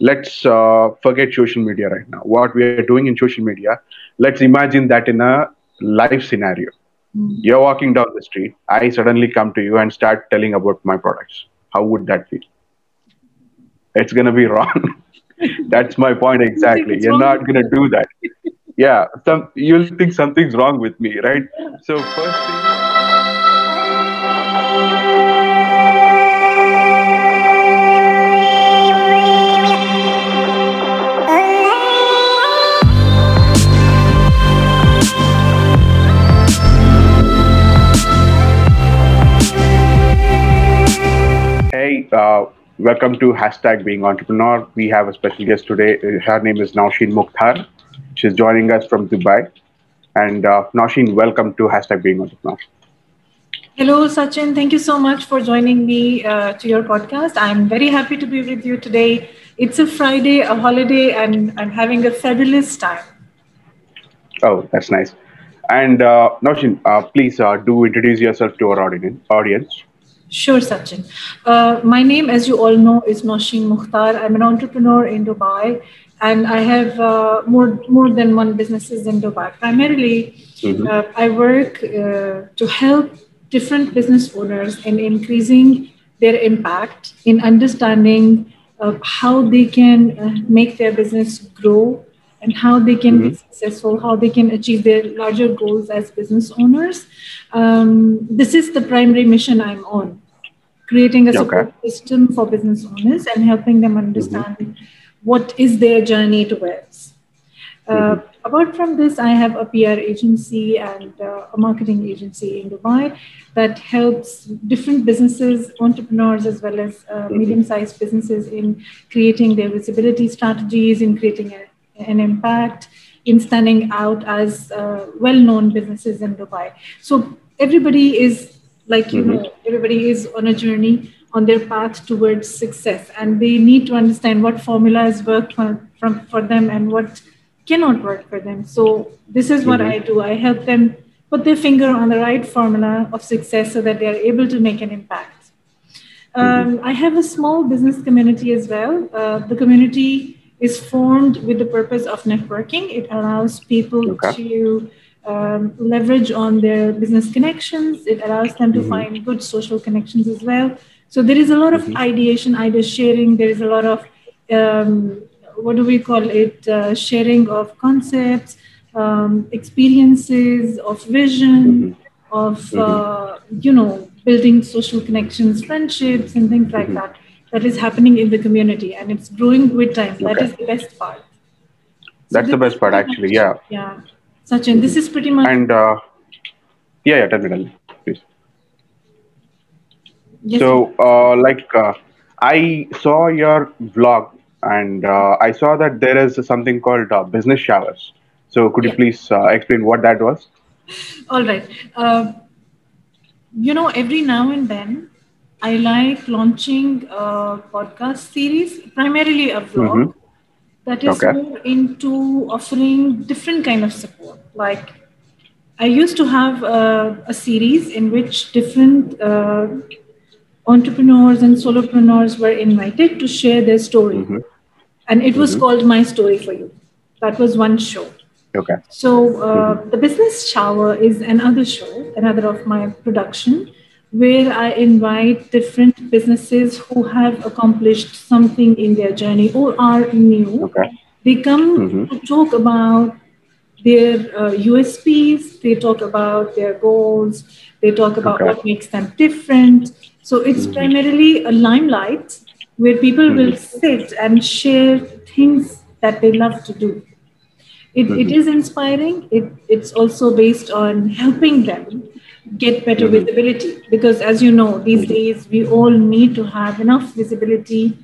let's uh, forget social media right now. What we are doing in social media, let's imagine that in a live scenario. Mm. You're walking down the street. I suddenly come to you and start telling about my products. How would that feel? It's gonna be wrong. That's my point exactly. You're not gonna do that. Yeah, some you'll think something's wrong with me, right? So first thing. Uh, welcome to hashtag being entrepreneur. We have a special guest today. Her name is Nausheen Mukhtar. She's joining us from Dubai. And uh, Nausheen, welcome to hashtag being entrepreneur. Hello, Sachin. Thank you so much for joining me uh, to your podcast. I'm very happy to be with you today. It's a Friday, a holiday, and I'm having a fabulous time. Oh, that's nice. And uh, Nausheen, uh, please uh, do introduce yourself to our audience. Sure, Sachin. Uh, my name, as you all know, is Nausheen Mukhtar. I'm an entrepreneur in Dubai, and I have uh, more more than one businesses in Dubai. Primarily, mm-hmm. uh, I work uh, to help different business owners in increasing their impact, in understanding how they can uh, make their business grow and how they can mm-hmm. be successful, how they can achieve their larger goals as business owners. Um, this is the primary mission I'm on, creating a support okay. system for business owners and helping them understand mm-hmm. what is their journey towards. Uh, mm-hmm. Apart from this, I have a PR agency and uh, a marketing agency in Dubai that helps different businesses, entrepreneurs, as well as uh, mm-hmm. medium sized businesses in creating their visibility strategies, in creating a an impact in standing out as uh, well-known businesses in Dubai. So everybody is like you mm-hmm. know, everybody is on a journey on their path towards success, and they need to understand what formulas work for, from, for them and what cannot work for them. So this is what mm-hmm. I do. I help them put their finger on the right formula of success so that they are able to make an impact. Um, mm-hmm. I have a small business community as well. Uh, the community is formed with the purpose of networking. It allows people okay. to um, leverage on their business connections. It allows them to mm-hmm. find good social connections as well. So there is a lot of mm-hmm. ideation, idea sharing. There is a lot of um, what do we call it? Uh, sharing of concepts, um, experiences, of vision, mm-hmm. of uh, you know building social connections, friendships, and things like that that is happening in the community and it's growing with time. Okay. That is the best part. That's so the best part, actually. Yeah. Yeah. Sachin, this is pretty much. And uh, yeah, yeah, tell me, tell me, please. Yes, so, uh, like, uh, I saw your vlog and uh, I saw that there is something called uh, business showers. So, could yeah. you please uh, explain what that was? All right. Uh, you know, every now and then I like launching a podcast series, primarily a vlog mm-hmm. That is okay. more into offering different kind of support. Like I used to have a, a series in which different uh, entrepreneurs and solopreneurs were invited to share their story, mm-hmm. and it was mm-hmm. called My Story for You. That was one show. Okay. So uh, mm-hmm. the business shower is another show, another of my production where I invite different businesses who have accomplished something in their journey or are new. Okay. They come mm-hmm. to talk about their uh, USPs, they talk about their goals, they talk about okay. what makes them different. So it's mm-hmm. primarily a limelight where people mm-hmm. will sit and share things that they love to do. It, it mm-hmm. is inspiring. It, it's also based on helping them get better mm-hmm. visibility because as you know these mm-hmm. days we all need to have enough visibility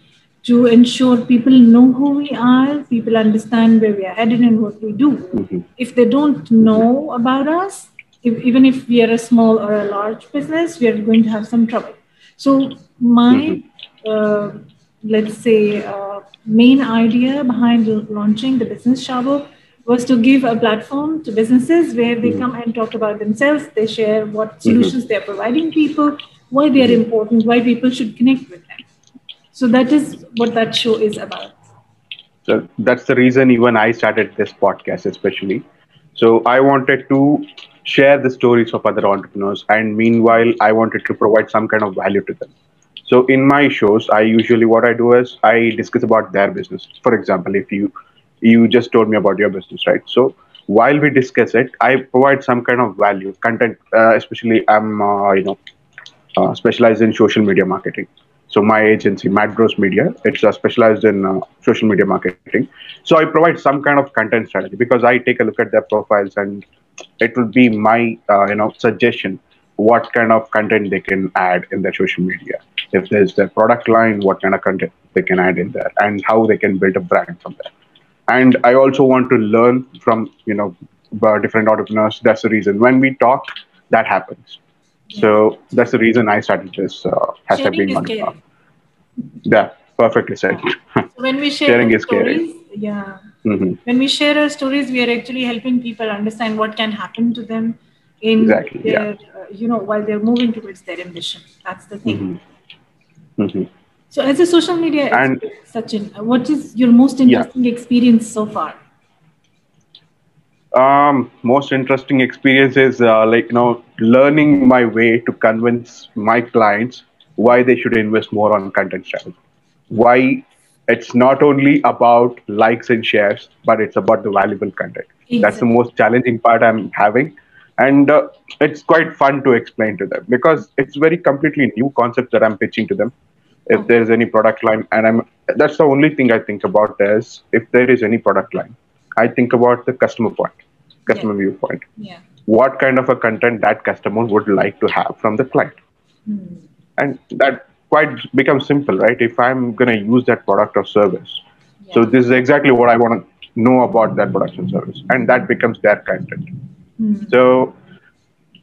to ensure people know who we are people understand where we are headed and what we do mm-hmm. if they don't know about us if, even if we are a small or a large business we are going to have some trouble so my mm-hmm. uh, let's say uh, main idea behind launching the business shower was to give a platform to businesses where they mm-hmm. come and talk about themselves. They share what mm-hmm. solutions mm-hmm. they're providing people, why they are mm-hmm. important, why people should connect with them. So that is what that show is about. So that's the reason even I started this podcast, especially. So I wanted to share the stories of other entrepreneurs, and meanwhile, I wanted to provide some kind of value to them. So in my shows, I usually what I do is I discuss about their business. For example, if you you just told me about your business, right? So while we discuss it, I provide some kind of value content. Uh, especially, I'm uh, you know uh, specialized in social media marketing. So my agency, Matt Gross Media, it's uh, specialized in uh, social media marketing. So I provide some kind of content strategy because I take a look at their profiles and it will be my uh, you know suggestion what kind of content they can add in their social media. If there's their product line, what kind of content they can add in there, and how they can build a brand from there. And I also want to learn from you know different entrepreneurs. That's the reason when we talk, that happens. So that's the reason I started this uh, hashtag being money. Yeah, perfectly said. so when we share sharing is stories, yeah. Mm-hmm. When we share our stories, we are actually helping people understand what can happen to them in exactly, their, yeah. uh, you know, while they're moving towards their ambition. That's the thing. Mm-hmm. Mm-hmm. So, as a social media and, expert, Sachin, what is your most interesting yeah. experience so far? Um, most interesting experience is uh, like you know learning my way to convince my clients why they should invest more on content strategy. Why it's not only about likes and shares, but it's about the valuable content. Exactly. That's the most challenging part I'm having. And uh, it's quite fun to explain to them because it's very completely new concept that I'm pitching to them. If okay. there's any product line, and I'm that's the only thing I think about is if there is any product line, I think about the customer point, customer yeah. viewpoint. Yeah. What kind of a content that customer would like to have from the client. Hmm. And that quite becomes simple, right? If I'm going to use that product or service. Yeah. So this is exactly what I want to know about that production service. And that becomes their content. Mm. So,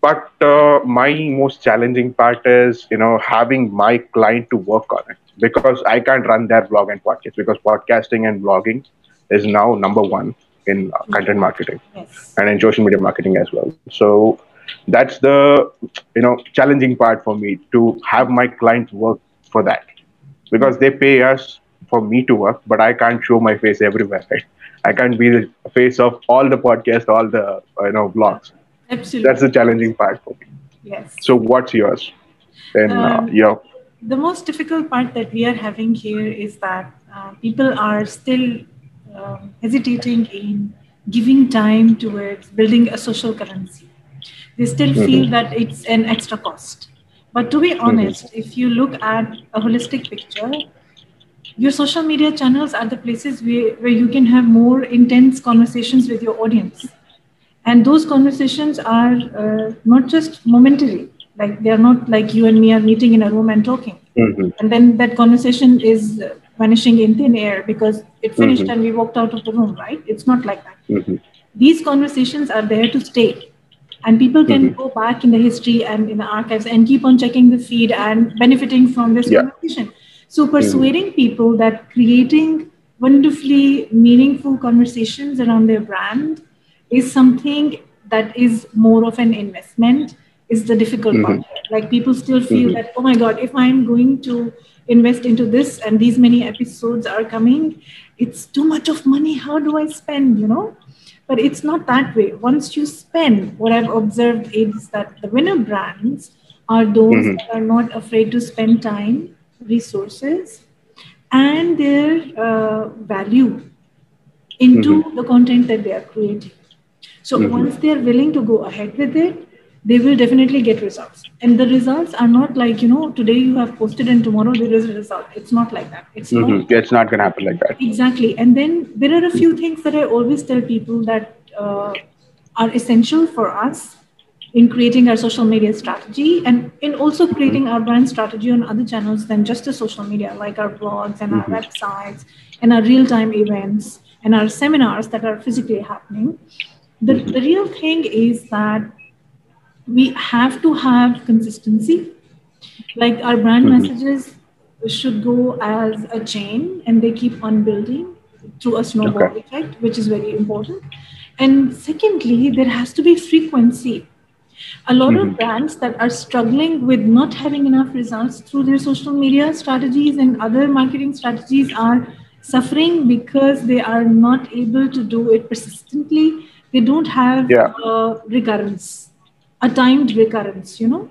but uh, my most challenging part is, you know, having my client to work on it. Because I can't run their blog and podcast because podcasting and blogging is now number one in uh, content marketing yes. and in social media marketing as well. So that's the you know challenging part for me to have my clients work for that. Because they pay us for me to work but i can't show my face everywhere right? I can't be the face of all the podcasts all the you know blogs absolutely that's the challenging part for me yes so what's yours and uh, um, uh, yeah the most difficult part that we are having here is that uh, people are still um, hesitating in giving time towards building a social currency they still mm-hmm. feel that it's an extra cost. But to be mm-hmm. honest, mm-hmm. if you look at a holistic picture, your social media channels are the places where, where you can have more intense conversations with your audience. And those conversations are uh, not just momentary, like they're not like you and me are meeting in a room and talking. Mm-hmm. And then that conversation is vanishing in thin air because it finished mm-hmm. and we walked out of the room, right? It's not like that. Mm-hmm. These conversations are there to stay and people can mm-hmm. go back in the history and in the archives and keep on checking the feed and benefiting from this yeah. conversation so persuading mm-hmm. people that creating wonderfully meaningful conversations around their brand is something that is more of an investment is the difficult mm-hmm. part like people still feel mm-hmm. that oh my god if i'm going to invest into this and these many episodes are coming it's too much of money how do i spend you know but it's not that way. Once you spend, what I've observed is that the winner brands are those mm-hmm. that are not afraid to spend time, resources, and their uh, value into mm-hmm. the content that they are creating. So mm-hmm. once they are willing to go ahead with it, they will definitely get results. And the results are not like, you know, today you have posted and tomorrow there is a result. It's not like that. It's mm-hmm. not. It's not going to happen like that. Exactly. And then there are a few things that I always tell people that uh, are essential for us in creating our social media strategy and in also creating our brand strategy on other channels than just the social media, like our blogs and mm-hmm. our websites and our real-time events and our seminars that are physically happening. The, the real thing is that we have to have consistency. Like our brand mm-hmm. messages should go as a chain and they keep on building through a snowball okay. effect, which is very important. And secondly, there has to be frequency. A lot mm-hmm. of brands that are struggling with not having enough results through their social media strategies and other marketing strategies are suffering because they are not able to do it persistently. They don't have Yeah. uh, recurrence, a timed recurrence. You know,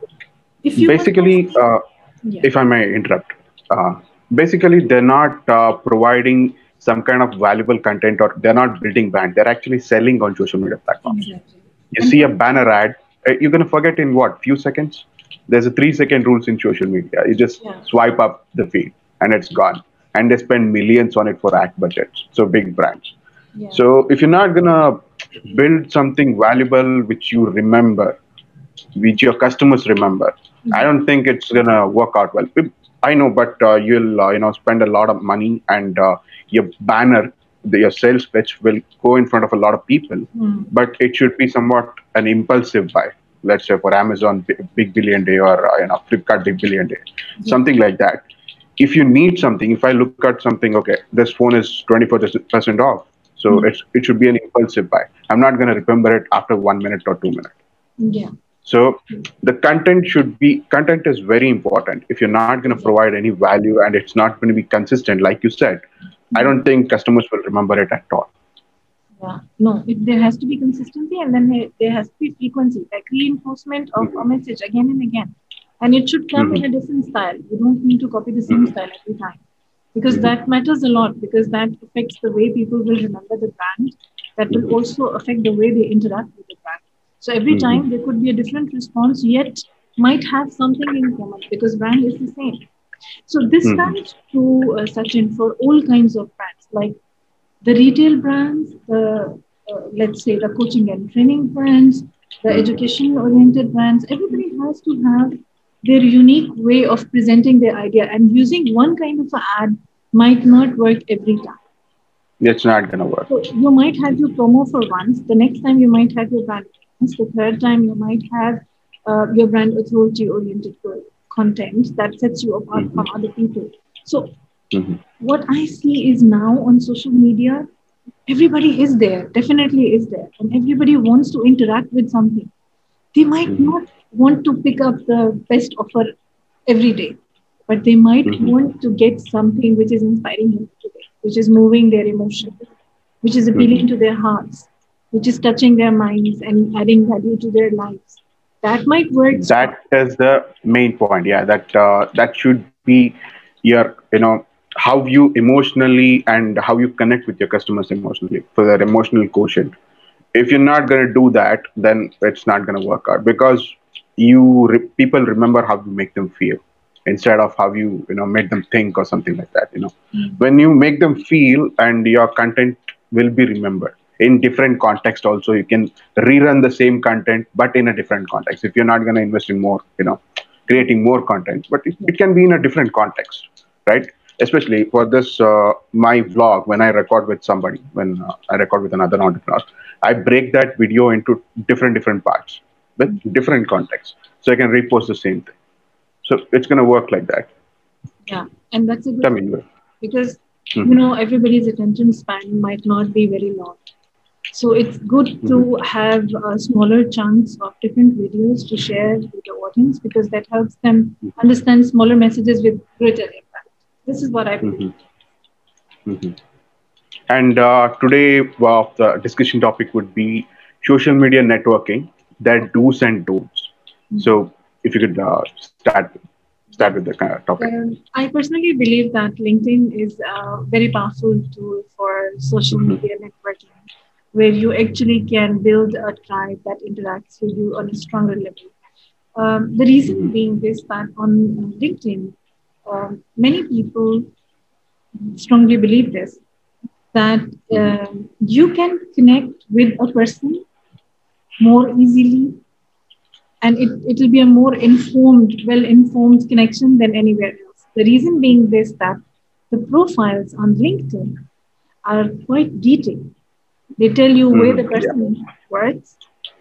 if you basically, uh, yeah. if I may interrupt, uh, basically they're not uh, providing some kind of valuable content or they're not building brand. They're actually selling on social media platforms. exactly. You see a banner ad, uh, you're gonna forget in what few seconds. There's a three second rules in social media. You just Yeah. swipe up the feed and it's gone. And they spend millions on it for ad budgets. So big brands. Yeah. So if you're not gonna build something valuable which you remember, which your customers remember, I don't think it's gonna work out well. I know, but uh, you'll uh, you know spend a lot of money and uh, your banner, the, your sales pitch will go in front of a lot of people. Hmm. But it should be somewhat an impulsive buy. Let's say for Amazon Big Billion Day or uh, you know Flipkart Big Billion Day, something like that. If you need something, if I look at something, okay, this phone is 24% off. So Mhm. it's, it should be an impulsive buy. I'm not going to remember it after one minute or two minutes. yeah. So the content should be content is very important. If you're not going to provide any value and it's not going to be consistent, like you said, I hmm. don't think customers will remember it at all. Yeah. No, it, there has to be consistency and then there, there has to be frequency, like reinforcement of hmm. a message again and again. And it should come hmm. in a different style. You don't need to copy the same style every time. Because that matters a lot, because that affects the way people will remember the brand. That will also affect the way they interact with the brand. So every Mhm. time there could be a different response, yet might have something in common because brand is the same. So this Mhm. stands to uh, Sachin for all kinds of brands, like the retail brands, the uh, let's say the coaching and training brands, the education oriented brands. Everybody has to have their unique way of presenting their idea, and using one kind of an ad might not work every time. It's not going to work. So you might have your promo for once. The next time you might have your brand. The third time you might have uh, your brand authority oriented content that sets you apart from other people. So Mhm. what I see is now on social media, everybody is there, definitely is there, and everybody wants to interact with something. They might Mhm. not want to pick up the best offer every day, but they might Mhm. want to get something which is inspiring them today, which is moving their emotions, which is appealing to their hearts, which is touching their minds and adding value to their lives. That might work. That is the main point. Yeah, that uh, that should be your you know how you emotionally and how you connect with your customers emotionally for their emotional quotient. If you're not going to do that, then it's not going to work out because you re- people remember how you make them feel instead of how you you know make them think or something like that. You know, Mm. when you make them feel and your content will be remembered in different context also you can rerun the same content but in a different context if you're not going to invest in more you know creating more content but it, it can be in a different context right especially for this uh, my vlog when i record with somebody when uh, i record with another entrepreneur i break that video into different different parts with different contexts. So i can repost the same thing. So it's going to work like that. Yeah, and that's a good i mean because Mhm. you know everybody's attention span might not be very long. So it's good to have uh, smaller chunks of different videos to share with the audience because that helps them understand smaller messages with greater impact. This is what i believe. Mhm. Mhm. And uh, today, uh, the discussion topic would be social media networking, their do's and don'ts. So, if you could uh, start start with the kind of topic. Um, I personally believe that LinkedIn is a very powerful tool for social Mhm. media networking, where you actually can build a tribe that interacts with you on a stronger level. Um, the reason Mhm. being is that on LinkedIn, um, many people strongly believe this that um, you can connect with a person more easily and it, it will be a more informed, well informed connection than anywhere else. The reason being this that the profiles on LinkedIn are quite detailed. They tell you where the Mhm, yeah. person works,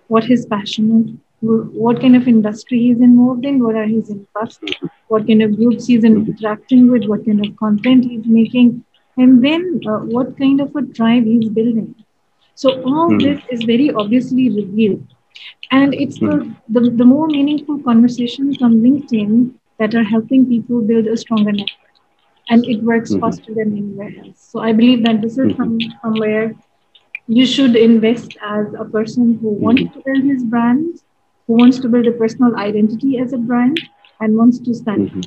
what his passion wh- what kind of industry he's involved in, what are his interests, what kind of groups he's interacting with, what kind of content he's making, and then uh, what kind of a tribe he's building. So all Mhm. this is very obviously revealed. And it's the, the, the more meaningful conversations on LinkedIn that are helping people build a stronger network. and it works mm-hmm. faster than anywhere else. So I believe that this is mm-hmm. from, from where you should invest as a person who wants mm-hmm. to build his brand, who wants to build a personal identity as a brand, and wants to stand. Mm-hmm.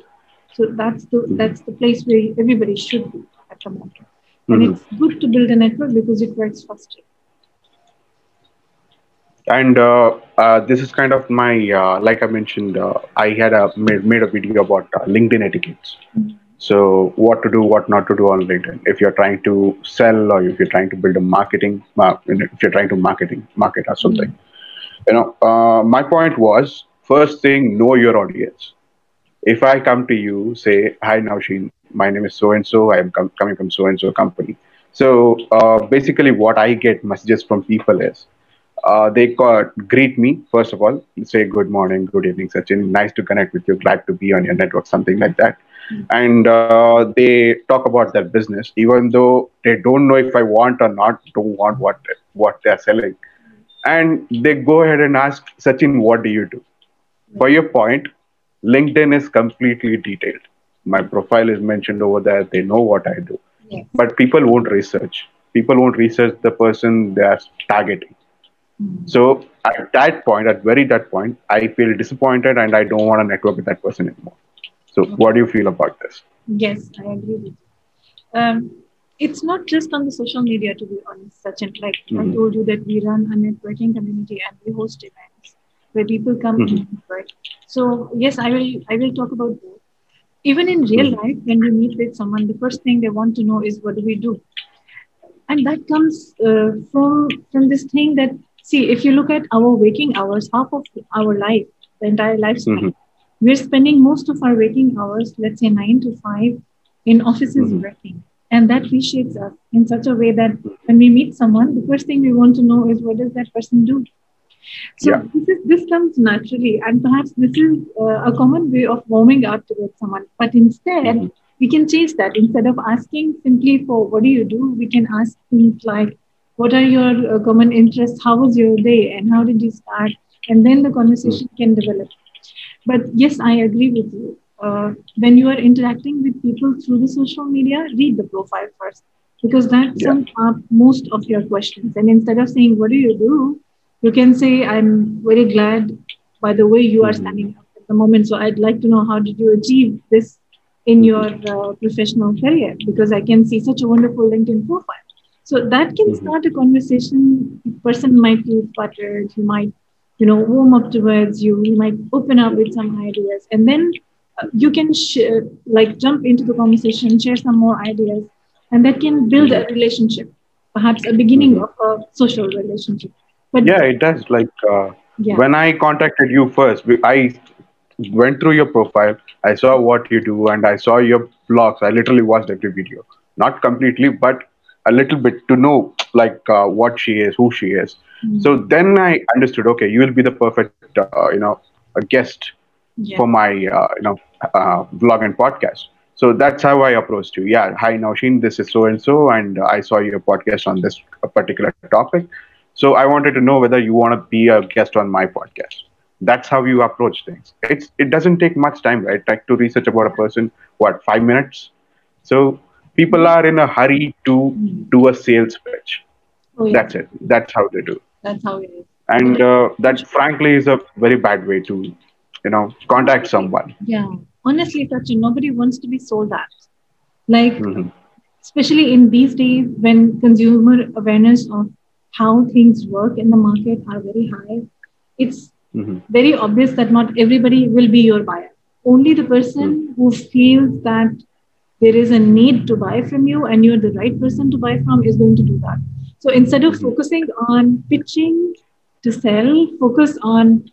So that's the that's the place where everybody should be at the moment. And mm-hmm. it's good to build a network because it works faster and uh, uh, this is kind of my uh, like i mentioned uh, i had a made, made a video about uh, linkedin etiquettes. So what to do what not to do on linkedin. If you're trying to sell or if you're trying to build a marketing if you're trying to marketing market or something. Mm-hmm. you know uh, my point was first thing know your audience. If i come to you say hi Nausheen, my name is so and so i am com- coming from so and so company so basically what i get messages from people is uh, they call, greet me first of all, say good morning, good evening, Sachin. Nice to connect with you. Glad to be on your network, something like that. Mm-hmm. And uh, they talk about their business, even though they don't know if I want or not, don't want what what they're selling. And they go ahead and ask Sachin, what do you do? Mm-hmm. For your point, LinkedIn is completely detailed. My profile is mentioned over there. They know what I do. Yes. But people won't research. People won't research the person they are targeting Mm. So at that point, at very that point, I feel disappointed and I don't want to network with that person anymore. So okay. what do you feel about this? Yes, I agree with you. Um, it's not just on the social media, to be honest, Sachin. Like mm-hmm. I told you that we run a networking community and we host events where people come mm-hmm. to network. So yes, I will. I will talk about both. Even in real mm-hmm. life, when we meet with someone, the first thing they want to know is what do we do, and that comes uh, from from this thing that See, if you look at our waking hours, half of our life, the entire lifespan, mm-hmm. we're spending most of our waking hours, let's say nine to five, in offices mm-hmm. working. And that reshapes us in such a way that when we meet someone, the first thing we want to know is what does that person do? So yeah. this, is, this comes naturally, and perhaps this is uh, a common way of warming up towards someone. But instead, mm-hmm. we can change that. Instead of asking simply for what do you do, we can ask things like what are your uh, common interests? How was your day and how did you start? And then the conversation can develop. But yes i agree with you. Uh, when you are interacting with people through the social media read the profile first because that yeah. sums up most of your questions. And instead of saying what do you do? you can say i'm very glad by the way you are mm-hmm. standing up at the moment. So i'd like to know how did you achieve this in your uh, professional career? because i can see such a wonderful linkedin profile so that can mm-hmm. start a conversation. The person might feel fluttered. He might, you know, warm up towards you. He might open up with some ideas, and then uh, you can sh- like jump into the conversation, share some more ideas, and that can build a relationship, perhaps a beginning mm-hmm. of a social relationship. But yeah, it does. Like uh, yeah. when I contacted you first, I went through your profile. I saw what you do, and I saw your blogs. I literally watched every video, not completely, but a little bit to know like uh, what she is, who she is. Mm-hmm. So then I understood. Okay, you will be the perfect, uh, you know, a guest yeah. for my, uh, you know, uh, vlog and podcast. So that's how I approached you. Yeah, hi Nausheen, this is so and so, and I saw your podcast on this particular topic. So I wanted to know whether you want to be a guest on my podcast. That's how you approach things. It's it doesn't take much time, right? Like to research about a person, what five minutes. So people are in a hurry to do a sales pitch. Oh, yeah. That's it. That's how they do. That's how it is. And uh, that, frankly, is a very bad way to, you know, contact someone. Yeah, honestly, Sachin, nobody wants to be sold at. Like, mm-hmm. especially in these days when consumer awareness of how things work in the market are very high, it's mm-hmm. very obvious that not everybody will be your buyer. Only the person mm-hmm. who feels that there is a need to buy from you and you're the right person to buy from is going to do that. So instead of focusing on pitching to sell, focus on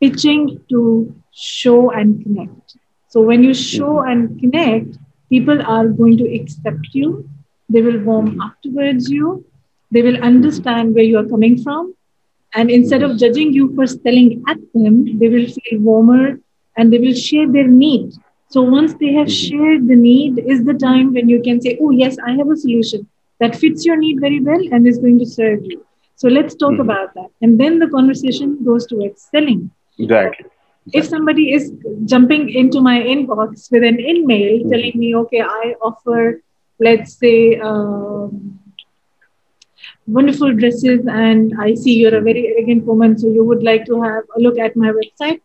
pitching to show and connect. So when you show mm-hmm. and connect, people are going to accept you. They will warm up towards you. They will understand where you are coming from. And instead of judging you for selling at them, they will feel warmer and they will share their need so once they have mm-hmm. shared the need, is the time when you can say, "Oh yes, I have a solution that fits your need very well and is going to serve you." So let's talk mm-hmm. about that, and then the conversation goes towards selling. Exactly. if somebody is jumping into my inbox with an email mm-hmm. telling me, okay, I offer, let's say, um, wonderful dresses, and I see you're a very elegant woman, so you would like to have a look at my website.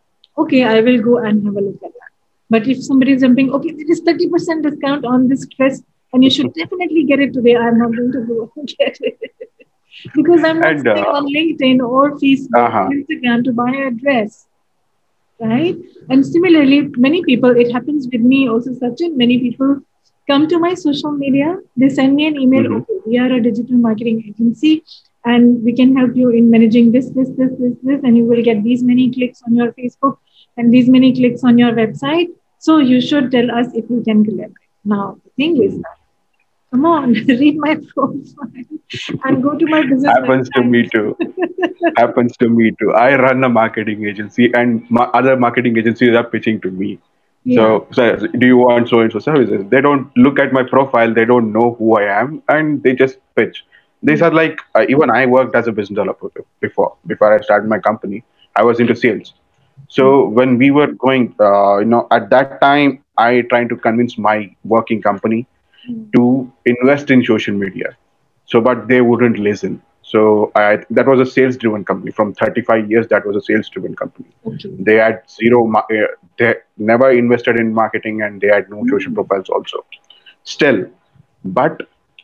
Okay, I will go and have a look at that. But if somebody is jumping, okay, there is 30% discount on this dress, and you should definitely get it today. I'm not going to go get it. because I'm not and, uh, on LinkedIn or Facebook, uh-huh. Instagram to buy a dress right? And similarly, many people, it happens with me also, Sachin, many people come to my social media, they send me an email, mm-hmm. okay, we are a digital marketing agency and we can help you in managing this, this, this, this, this, and you will get these many clicks on your Facebook and these many clicks on your website. So you should tell us if you can collaborate. Now, the thing is come on, read my profile and go to my business. Happens website. to me too. Happens to me too. I run a marketing agency, and my other marketing agencies are pitching to me. Yeah. So, so, do you want so and so services? They don't look at my profile. They don't know who I am, and they just pitch. These are like uh, even I worked as a business developer before. Before I started my company, I was into sales. So when we were going, uh, you know, at that time, I trying to convince my working company to invest in social media. So, but they wouldn't listen. So I, that was a sales-driven company. From 35 years, that was a sales-driven company. Okay. They had zero. Uh, they never invested in marketing, and they had no mm-hmm. social profiles also. Still, but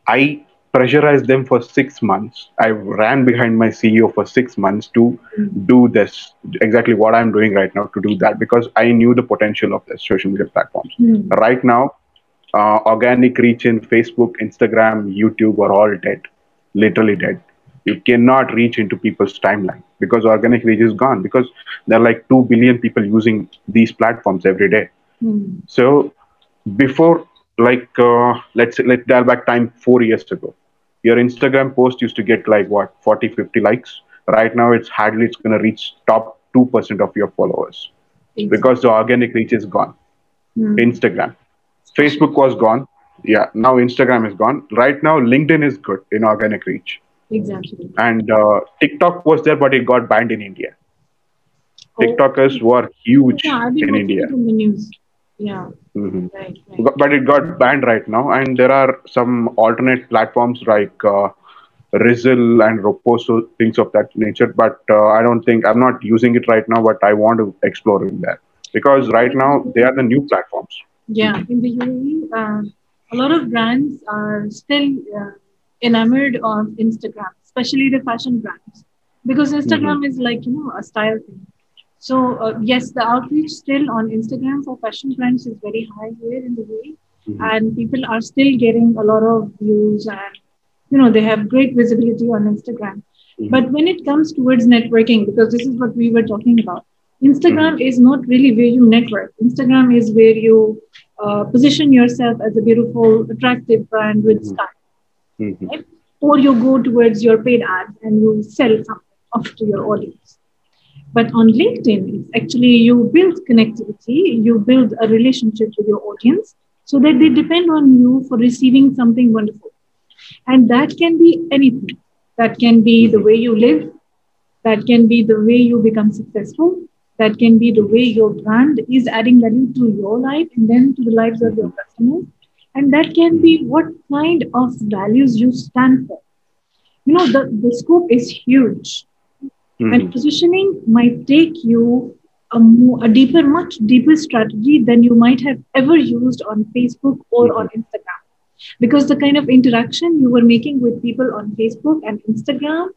I pressurized them for six months. I ran behind my CEO for six months to mm-hmm. do this exactly what I'm doing right now to do that because I knew the potential of the social media platforms. Mm-hmm. Right now, uh, organic reach in Facebook, Instagram, YouTube are all dead, literally dead. You cannot reach into people's timeline because organic reach is gone because there are like 2 billion people using these platforms every day. Mm. So before, like, uh, let's let's dial back time four years ago. Your Instagram post used to get like what 40, 50 likes. Right now, it's hardly it's going to reach top 2% of your followers exactly. because the organic reach is gone. Mm. Instagram Facebook was gone. Yeah, now Instagram is gone. Right now, LinkedIn is good in organic reach. Exactly. And uh, TikTok was there, but it got banned in India. Oh. TikTokers were huge yeah, in India. In the news. Yeah. Mm-hmm. Right, right. But it got banned right now, and there are some alternate platforms like uh, Rizzle and Roposo, things of that nature. But uh, I don't think I'm not using it right now. But I want to explore in there because right now they are the new platforms. Yeah, in the UAE, uh, a lot of brands are still uh, enamored of Instagram, especially the fashion brands, because Instagram mm-hmm. is like you know a style thing. So uh, yes, the outreach still on Instagram for fashion brands is very high here in the UAE, mm-hmm. and people are still getting a lot of views and you know they have great visibility on Instagram. Mm-hmm. But when it comes towards networking, because this is what we were talking about, Instagram mm-hmm. is not really where you network. Instagram is where you uh, position yourself as a beautiful, attractive brand with mm-hmm. style. Mm-hmm. Right? Or you go towards your paid ads and you sell something off to your audience. But on LinkedIn, it's actually you build connectivity, you build a relationship with your audience so that they depend on you for receiving something wonderful. And that can be anything. That can be the way you live, that can be the way you become successful, that can be the way your brand is adding value to your life and then to the lives of your customers. And that can be what kind of values you stand for. You know, the, the scope is huge. Mm-hmm. And positioning might take you a, more, a deeper, much deeper strategy than you might have ever used on Facebook or mm-hmm. on Instagram. Because the kind of interaction you were making with people on Facebook and Instagram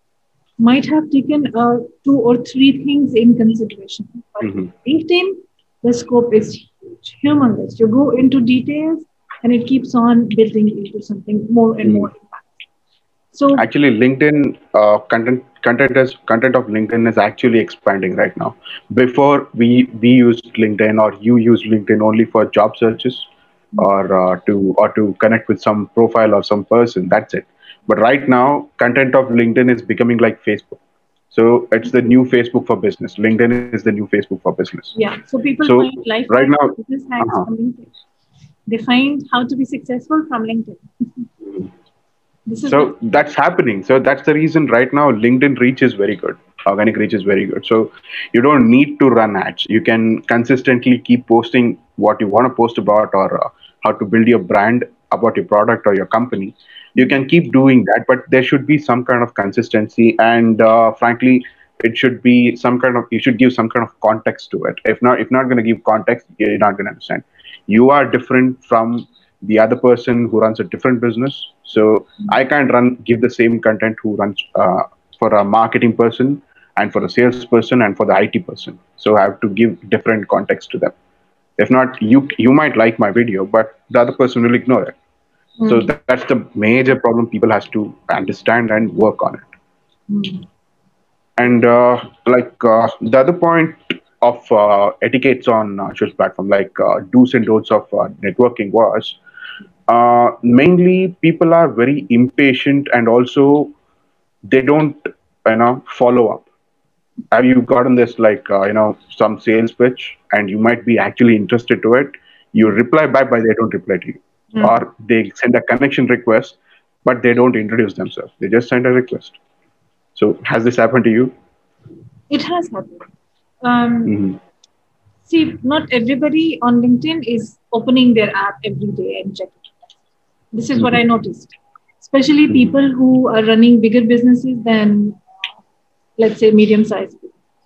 might have taken uh, two or three things in consideration. But mm-hmm. LinkedIn, the scope is huge, humongous. You go into details and it keeps on building into something more and mm-hmm. more. So actually, LinkedIn uh, content content is content of LinkedIn is actually expanding right now. Before we we used LinkedIn or you used LinkedIn only for job searches or uh, to or to connect with some profile or some person. That's it but right now, content of LinkedIn is becoming like Facebook. So it's the new Facebook for business. LinkedIn is the new Facebook for business. Yeah. So people so find life right now business hacks uh-huh. from LinkedIn. They find how to be successful from LinkedIn. so that's happening. So that's the reason right now LinkedIn reach is very good. Organic reach is very good. So you don't need to run ads. You can consistently keep posting what you want to post about or uh, how to build your brand about your product or your company. You can keep doing that, but there should be some kind of consistency. And uh, frankly, it should be some kind of you should give some kind of context to it. If not, if not going to give context, you're not going to understand. You are different from the other person who runs a different business. So I can't run give the same content who runs uh, for a marketing person and for a salesperson and for the IT person. So I have to give different context to them. If not, you you might like my video, but the other person will ignore it. Mm. So that, that's the major problem people has to understand and work on it. Mm. And uh, like uh, the other point of uh, etiquettes on uh, social platform, like uh, do's and don'ts of uh, networking was uh, mainly people are very impatient and also they don't you know follow up. Have you gotten this like uh, you know some sales pitch and you might be actually interested to it? You reply back but they don't reply to you. Mm. or they send a connection request but they don't introduce themselves. They just send a request. So has this happened to you? It has happened. Um, mm-hmm. see not everybody on linkedin is opening their app every day and checking this is what I mm-hmm. noticed, especially mm-hmm. people who are running bigger businesses than, let's say, medium sized.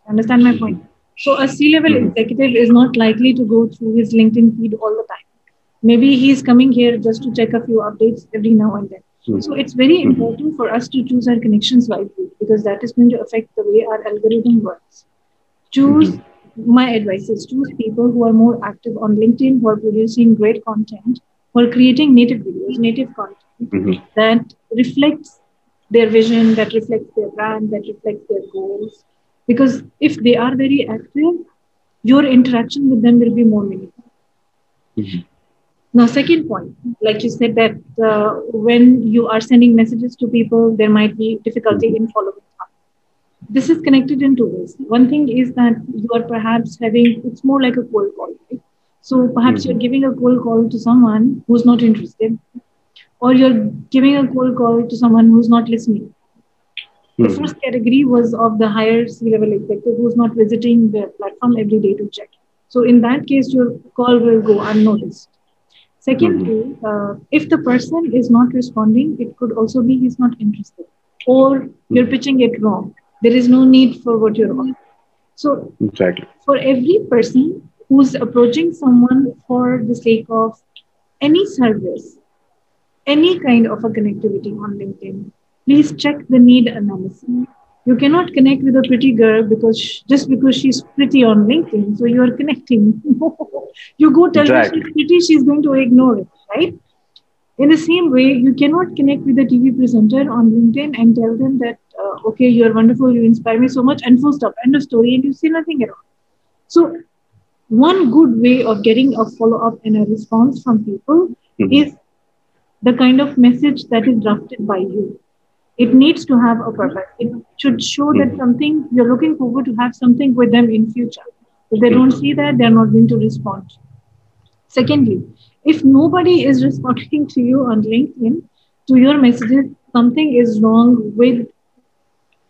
Understand my point? Mm-hmm. So, a C level executive is not likely to go through his LinkedIn feed all the time. Maybe he's coming here just to check a few updates every now and then. So, it's very important for us to choose our connections wisely because that is going to affect the way our algorithm works. Choose my advice is choose people who are more active on LinkedIn, who are producing great content, for creating native videos, native content mm-hmm. that reflects their vision, that reflects their brand, that reflects their goals. Because if they are very active, your interaction with them will be more meaningful. Mm-hmm. Now, second point, like you said, that uh, when you are sending messages to people, there might be difficulty in following up. This is connected in two ways. One thing is that you are perhaps having, it's more like a cold call, right? So perhaps mm-hmm. you're giving a cold call to someone who's not interested, or you're giving a cold call to someone who's not listening. Mm-hmm. The first category was of the higher C level executive who's not visiting the platform every day to check. So in that case, your call will go unnoticed. Secondly, mm-hmm. uh, if the person is not responding, it could also be he's not interested, or you're hmm. pitching it wrong. There is no need for what you're on. So exactly. for every person, who's approaching someone for the sake of any service, any kind of a connectivity on LinkedIn, please check the need analysis. You cannot connect with a pretty girl because sh- just because she's pretty on LinkedIn, so you are connecting. you go tell exactly. her she's pretty, she's going to ignore it, right? In the same way, you cannot connect with a TV presenter on LinkedIn and tell them that, uh, okay, you're wonderful, you inspire me so much, and full stop, end of story, and you say nothing at all. So one good way of getting a follow up and a response from people mm-hmm. is the kind of message that is drafted by you. It needs to have a purpose. It should show mm-hmm. that something you're looking forward to have something with them in future. If they don't see that, they're not going to respond. Secondly, if nobody is responding to you on LinkedIn to your messages, something is wrong with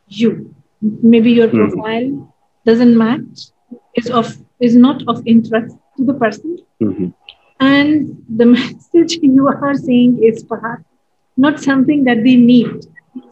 you. Maybe your mm-hmm. profile doesn't match. It's of is not of interest to the person. Mm-hmm. And the message you are saying is perhaps not something that they need.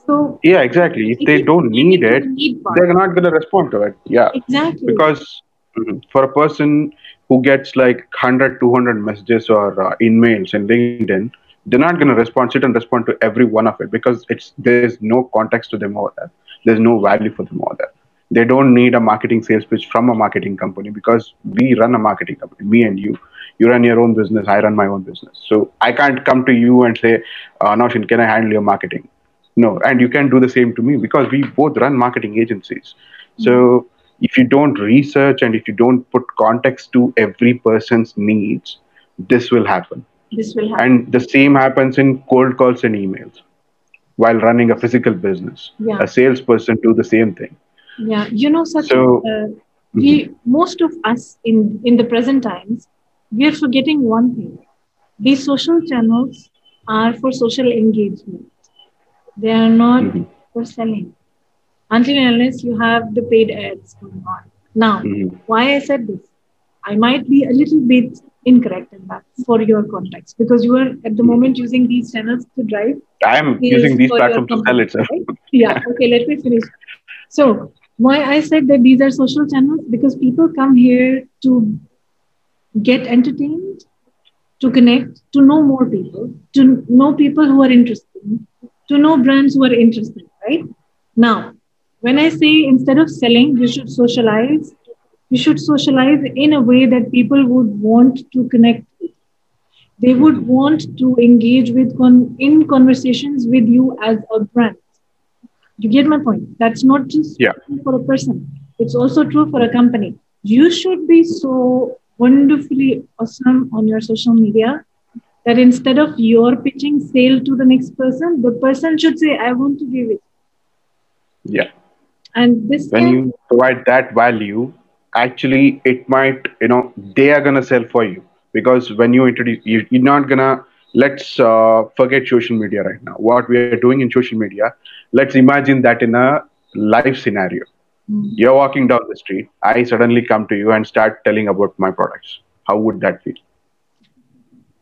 So yeah, exactly. If they don't need it, need they're not going to respond to it. Yeah, exactly. Because mm-hmm, for a person who gets like 100, 200 messages or uh, emails in LinkedIn, they're not going to respond, sit and respond to every one of it because it's there's no context to them over there. There's no value for them over there they don't need a marketing sales pitch from a marketing company because we run a marketing company me and you. You run your own business i run my own business. So i can't come to you and say uh, Nausheen, can i handle your marketing? No and you can do the same to me because we both run marketing agencies. So if you don't research and if you don't put context to every person's needs this will happen. This will happen. And the same happens in cold calls and emails while running a physical business. Yeah. a salesperson do the same thing yeah, you know, such so, uh, we mm-hmm. most of us in in the present times we are forgetting one thing: these social channels are for social engagement. They are not mm-hmm. for selling. Until unless you have the paid ads going on. Now, mm-hmm. why I said this? I might be a little bit incorrect in that for your context because you are at the moment using these channels to drive. I am using these platforms to sell it. Right? Yeah. Okay. Let me finish. So why I said that these are social channels because people come here to get entertained, to connect, to know more people, to know people who are interested, to know brands who are interested, right? Now, when I say instead of selling, you should socialize, you should socialize in a way that people would want to connect. They would want to engage with con- in conversations with you as a brand. You get my point? That's not just yeah. for a person. It's also true for a company. You should be so wonderfully awesome on your social media that instead of your pitching sale to the next person, the person should say, I want to give it. Yeah. And this when you provide that value, actually it might, you know, they are gonna sell for you. Because when you introduce you, you're not gonna let's uh, forget social media right now. What we are doing in social media, let's imagine that in a live scenario Mm. You're walking down the street. I suddenly come to you and start telling about my products. How would that feel?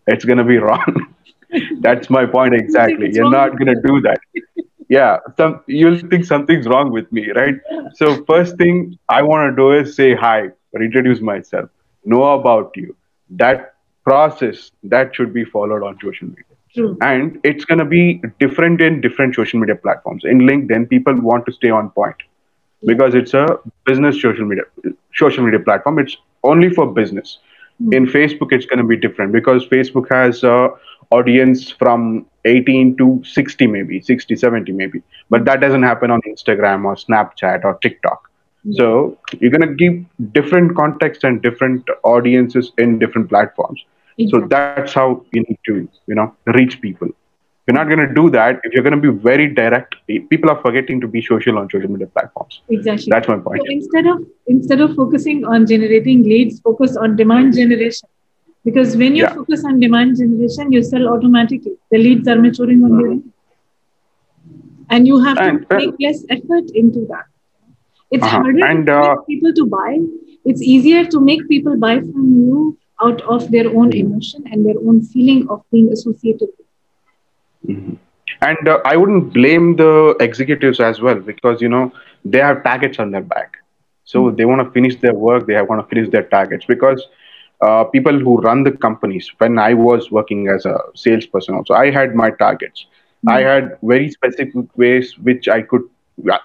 It's going to be wrong. That's my point exactly. You're not going to do that. Yeah, some you'll think something's wrong with me, right? So first thing I want to do is say hi or introduce myself, know about you. That process that should be followed on social media. True. And it's going to be different in different social media platforms. In LinkedIn, people want to stay on point because it's a business social media social media platform. It's only for business. Mm-hmm. In Facebook, it's going to be different because Facebook has a audience from 18 to 60 maybe 60 70 maybe but that doesn't happen on instagram or snapchat or tiktok mm-hmm. so you're going to give different context and different audiences in different platforms exactly. so that's how you need to you know reach people. You're not going to do that if you're going to be very direct people are forgetting to be social on social media platforms. Exactly. That's my point. So instead of instead of focusing on generating leads focus on demand generation. Because when you yeah. focus on demand generation you sell automatically. The leads are maturing on mm-hmm. and you have and, to uh, make less effort into that. It's uh-huh. harder and, uh, to make people to buy. It's easier to make people buy from you out of their own emotion and their own feeling of being associated with Mm-hmm. And uh, I wouldn't blame the executives as well because you know they have targets on their back, so mm-hmm. they want to finish their work. They have want to finish their targets because uh, people who run the companies. When I was working as a salesperson, also I had my targets. Mm-hmm. I had very specific ways which I could,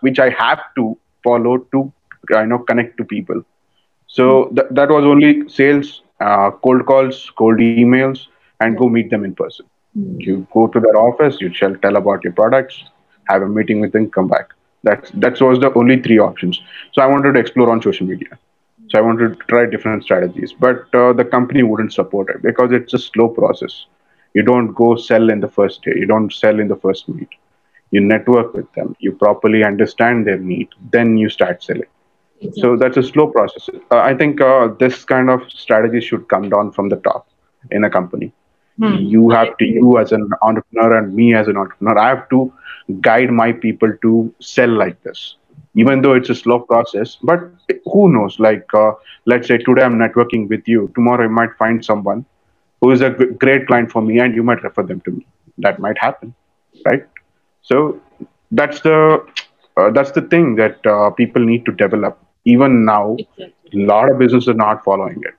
which I have to follow to you know connect to people. So th- that was only sales, uh, cold calls, cold emails, and go meet them in person. Mm. You go to their office, you shall tell about your products, have a meeting with them, come back. That's that was the only three options. So I wanted to explore on social media. So I wanted to try different strategies, but uh, the company wouldn't support it because it's a slow process. You don't go sell in the first day. You don't sell in the first meet. You network with them. You properly understand their need. Then you start selling. So that's a slow process. Uh, I think uh, this kind of strategy should come down from the top in a company Hmm. You have to, you as an entrepreneur and me as an entrepreneur, I have to guide my people to sell like this, even though it's a slow process. But who knows? Like, uh, let's say today I'm networking with you. Tomorrow I might find someone who is a g- great client for me, and you might refer them to me. That might happen, right? So that's the uh, that's the thing that uh, people need to develop. Even now, a lot of businesses are not following it.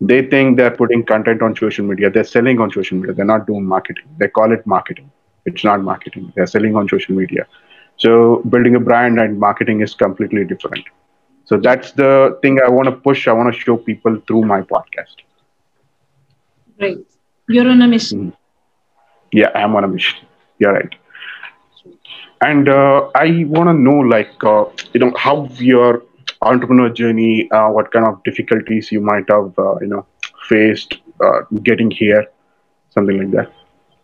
They think they're putting content on social media. They're selling on social media. They're not doing marketing. They call it marketing. It's not marketing. They're selling on social media. So building a brand and marketing is completely different. So that's the thing i want to push. I want to show people through my podcast. Right. You're on a mission. Mm. yeah i'm on a mission. You're right. And uh, i want to know like uh, you know how your entrepreneur journey, uh, what kind of difficulties you might have, uh, you know, faced uh, getting here, something like that.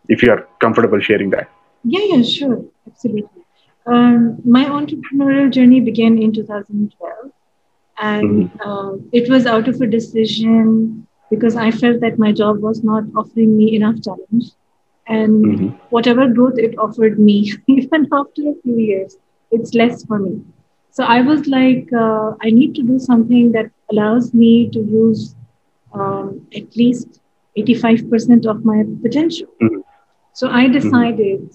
If you are comfortable sharing that. Yeah, yeah, sure, absolutely. Um, my entrepreneurial journey began in 2012, and mm-hmm. uh, it was out of a decision because I felt that my job was not offering me enough challenge. And mm-hmm. whatever growth it offered me, even after a few years, it's less for me. So I was like, uh, I need to do something that allows me to use um, at least 85% of my potential. Mm-hmm. So I decided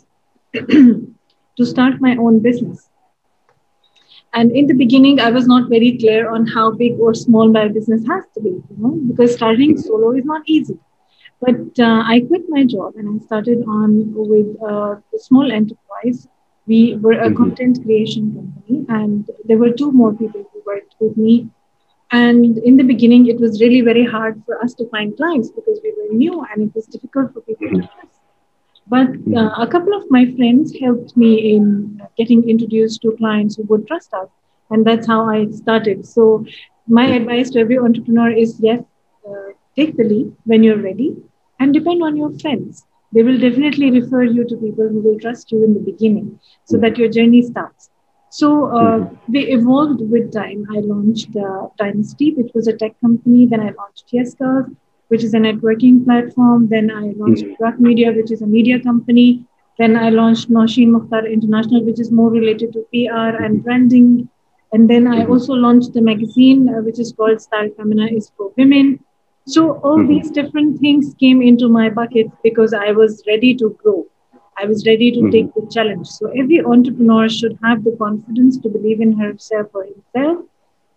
mm-hmm. to start my own business. And in the beginning, I was not very clear on how big or small my business has to be, you know, because starting solo is not easy. But uh, I quit my job and I started on with uh, a small enterprise. We were a mm-hmm. content creation company, and there were two more people who worked with me. And in the beginning, it was really very hard for us to find clients because we were new and it was difficult for people to mm-hmm. trust but uh, a couple of my friends helped me in getting introduced to clients who would trust us. And that's how I started. So, my advice to every entrepreneur is yes, uh, take the leap when you're ready and depend on your friends. They will definitely refer you to people who will trust you in the beginning so that your journey starts. So uh, we evolved with time. I launched uh, Dynasty, which was a tech company. Then I launched Yes which is a networking platform. Then I launched mm Media, which is a media company. Then I launched Nausheen Mukhtar International, which is more related to PR and branding. And then I also launched the magazine, uh, which is called Style Femina is for Women. So all mm-hmm. these different things came into my bucket because I was ready to grow. I was ready to mm-hmm. take the challenge. So every entrepreneur should have the confidence to believe in herself or himself.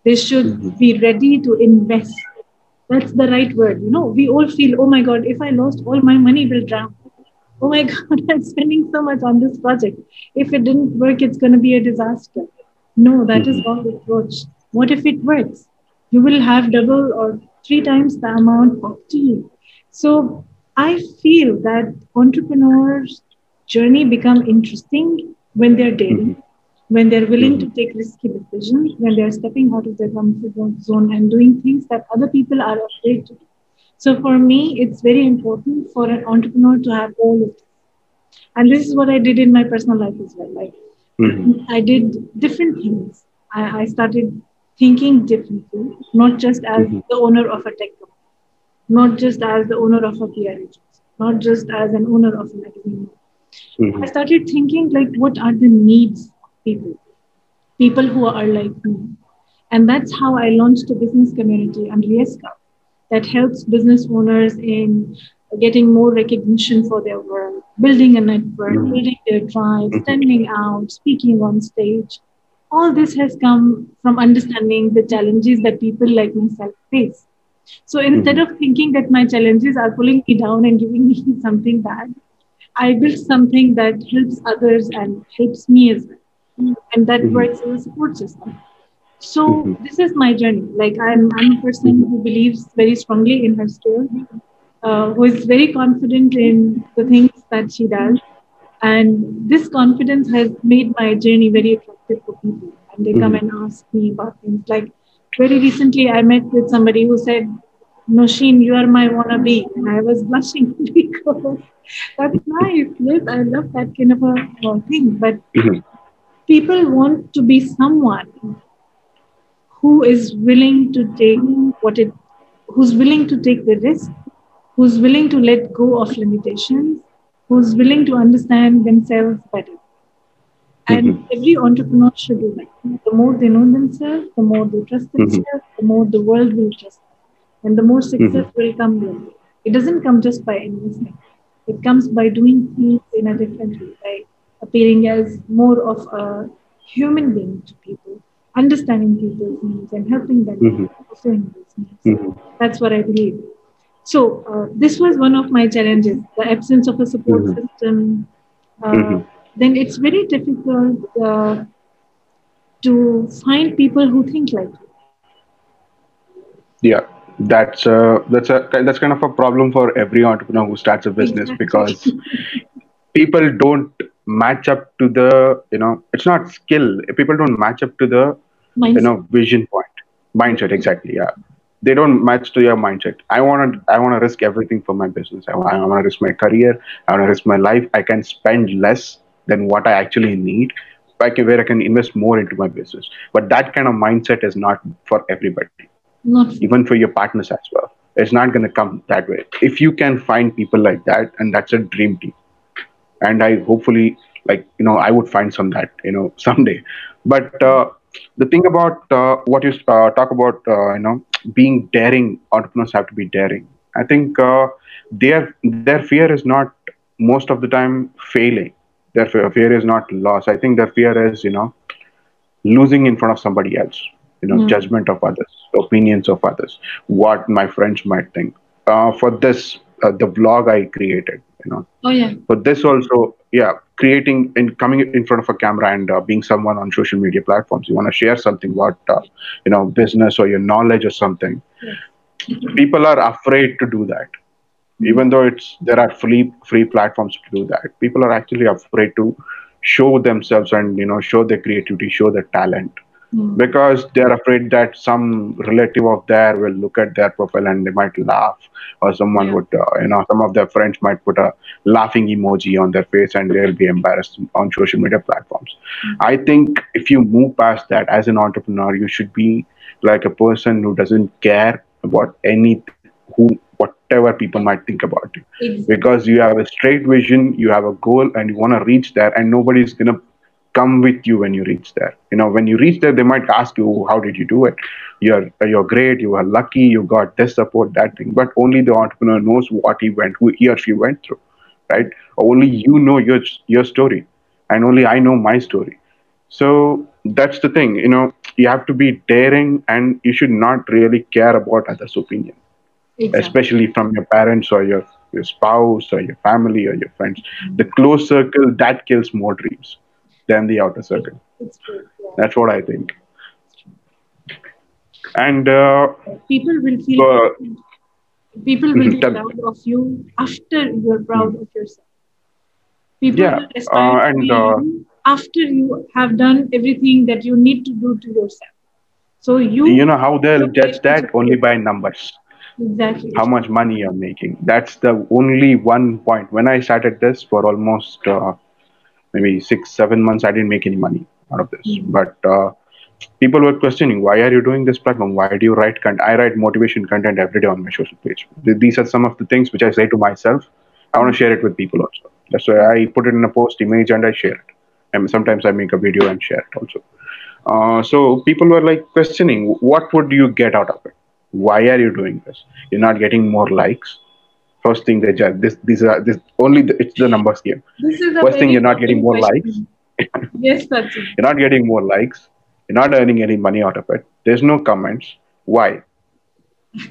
They should mm-hmm. be ready to invest that's the right word. You know, we all feel, oh my God, if I lost all my money, will drown. Oh my God, I'm spending so much on this project. If it didn't work, it's going to be a disaster. No, that is wrong approach. What if it works? You will have double or three times the amount of team. So I feel that entrepreneurs' journey become interesting when they're daring, when they're willing to mm-hmm. take risky decisions, when they're stepping out of their comfort zone and doing things that other people are afraid to do. So for me, it's very important for an entrepreneur to have all of this. And this is what I did in my personal life as well. Like mm-hmm. I did different things. I, I, started thinking differently, not just as mm-hmm. the owner of a tech company, not just as the owner of a PR agency, not just as an owner of a magazine. Mm-hmm. I started thinking like, what are the needs of people, people who are like me. And that's how I launched a business community under YesCup that helps business owners in getting more recognition for their work, building a network, mm-hmm. building their tribe, mm-hmm. standing out, speaking on stage. All this has come from understanding the challenges that people like myself face. So instead mm-hmm. of thinking that my challenges are pulling me down and giving me something bad, I built something that helps others and helps me as well and that mm-hmm. works as a support system. So mm-hmm. this is my journey. Like I'm, I'm a person who believes very strongly in her skill, uh, who is very confident in the things that she does, and this confidence has made my journey very attractive for people. And they come mm-hmm. and ask me about things. Like very recently, I met with somebody who said, "Nausheen, you are my wannabe," and I was blushing because that's nice. Yes, I love that kind of a, a thing, but. Mm-hmm people want to be someone who is willing to take what it who's willing to take the risk who's willing to let go of limitations who's willing to understand themselves better and mm-hmm. every entrepreneur should do that the more they know themselves the more they trust mm-hmm. themselves mm-hmm. the more the world will trust them and the more success mm-hmm. will come their way it doesn't come just by investing it comes by doing things in a different way by appearing as more of a human being to people, understanding people's needs and helping them fulfilling those needs. That's what I believe. So uh, this was one of my challenges: the absence of a support mm-hmm. system. Uh, mm-hmm. then it's very difficult uh, to find people who think like you. Yeah, that's a that's a that's kind of a problem for every entrepreneur who starts a business exactly. because people don't match up to the you know it's not skill people don't match up to the mindset. you know vision point mindset exactly yeah they don't match to your mindset. I want to i want to risk everything for my business. I I want to risk my career. I want to risk my life. I can spend less than what i actually need. I can, where i can invest more into my business. But that kind of mindset is not for everybody. Not even for your partners as well. It's not going to come that way. If you can find people like that and that's a dream team. And I hopefully like you know I would find some that you know someday. But uh, the thing about uh, what you uh, talk about, uh, you know, being daring, entrepreneurs have to be daring. I think uh, their their fear is not most of the time failing. Their fear, fear is not loss. I think their fear is you know losing in front of somebody else. You know, Mm. judgment of others, opinions of others, what my friends might think. Uh, for this, uh, the vlog I created, you know, Oh yeah. but this also yeah creating and coming in front of a camera and uh, being someone on social media platforms. You want to share something about uh, you know business or your knowledge or something. People are afraid to do that. Even though it's there are free free platforms to do that people are actually afraid to show themselves and you know show their creativity show their talent Mm. because they're afraid that some relative of theirs will look at their profile and they might laugh or someone Yeah. would uh, you know some of their friends might put a laughing emoji on their face and they'll be embarrassed on social media platforms i think if you move past that as an entrepreneur you should be like a person who doesn't care about any who whatever people might think about you Exactly. because you have a straight vision, you have a goal, and you want to reach there, and nobody's gonna come with you when you reach there. You know, when you reach there, they might ask you, "How did you do it? You're you're great. You are lucky. You got this support, that thing." But only the entrepreneur knows what he went, who he or she went through, right? Only you know your your story, and only I know my story. So that's the thing. You know, you have to be daring, and you should not really care about others' opinion Exactly. especially from your parents or your, your spouse or your family or your friends. The close circle that kills more dreams than the outer circle. True. Yeah. That's what I think. And uh, People will feel for- people will be Tell- proud of you after you're proud of yourself. People Yeah, will aspire uh, and, uh, you after you have done everything that you need to do to yourself. So you you know how they'll judge that only by numbers, exactly how much money you're making. That's the only one point. When I started this for almost uh, maybe six, seven months, I didn't make any money out of this. Mhm. But uh, people were questioning, why are you doing this platform? Why do you write content? I write motivation content every day on my social page. These are some of the things which I say to myself. I want to share it with people also. That's why I put it in a post image and I share it. And sometimes I make a video and share it also. Uh, so people were like questioning, what would you get out of it? Why are you doing this? You're not getting more likes. First thing they judge. This, these are uh, this only. The, it's the numbers game. this is First thing, you're not getting more question. yes that's it You're not getting more likes. You're not earning any money out of it. There's no comments. Why?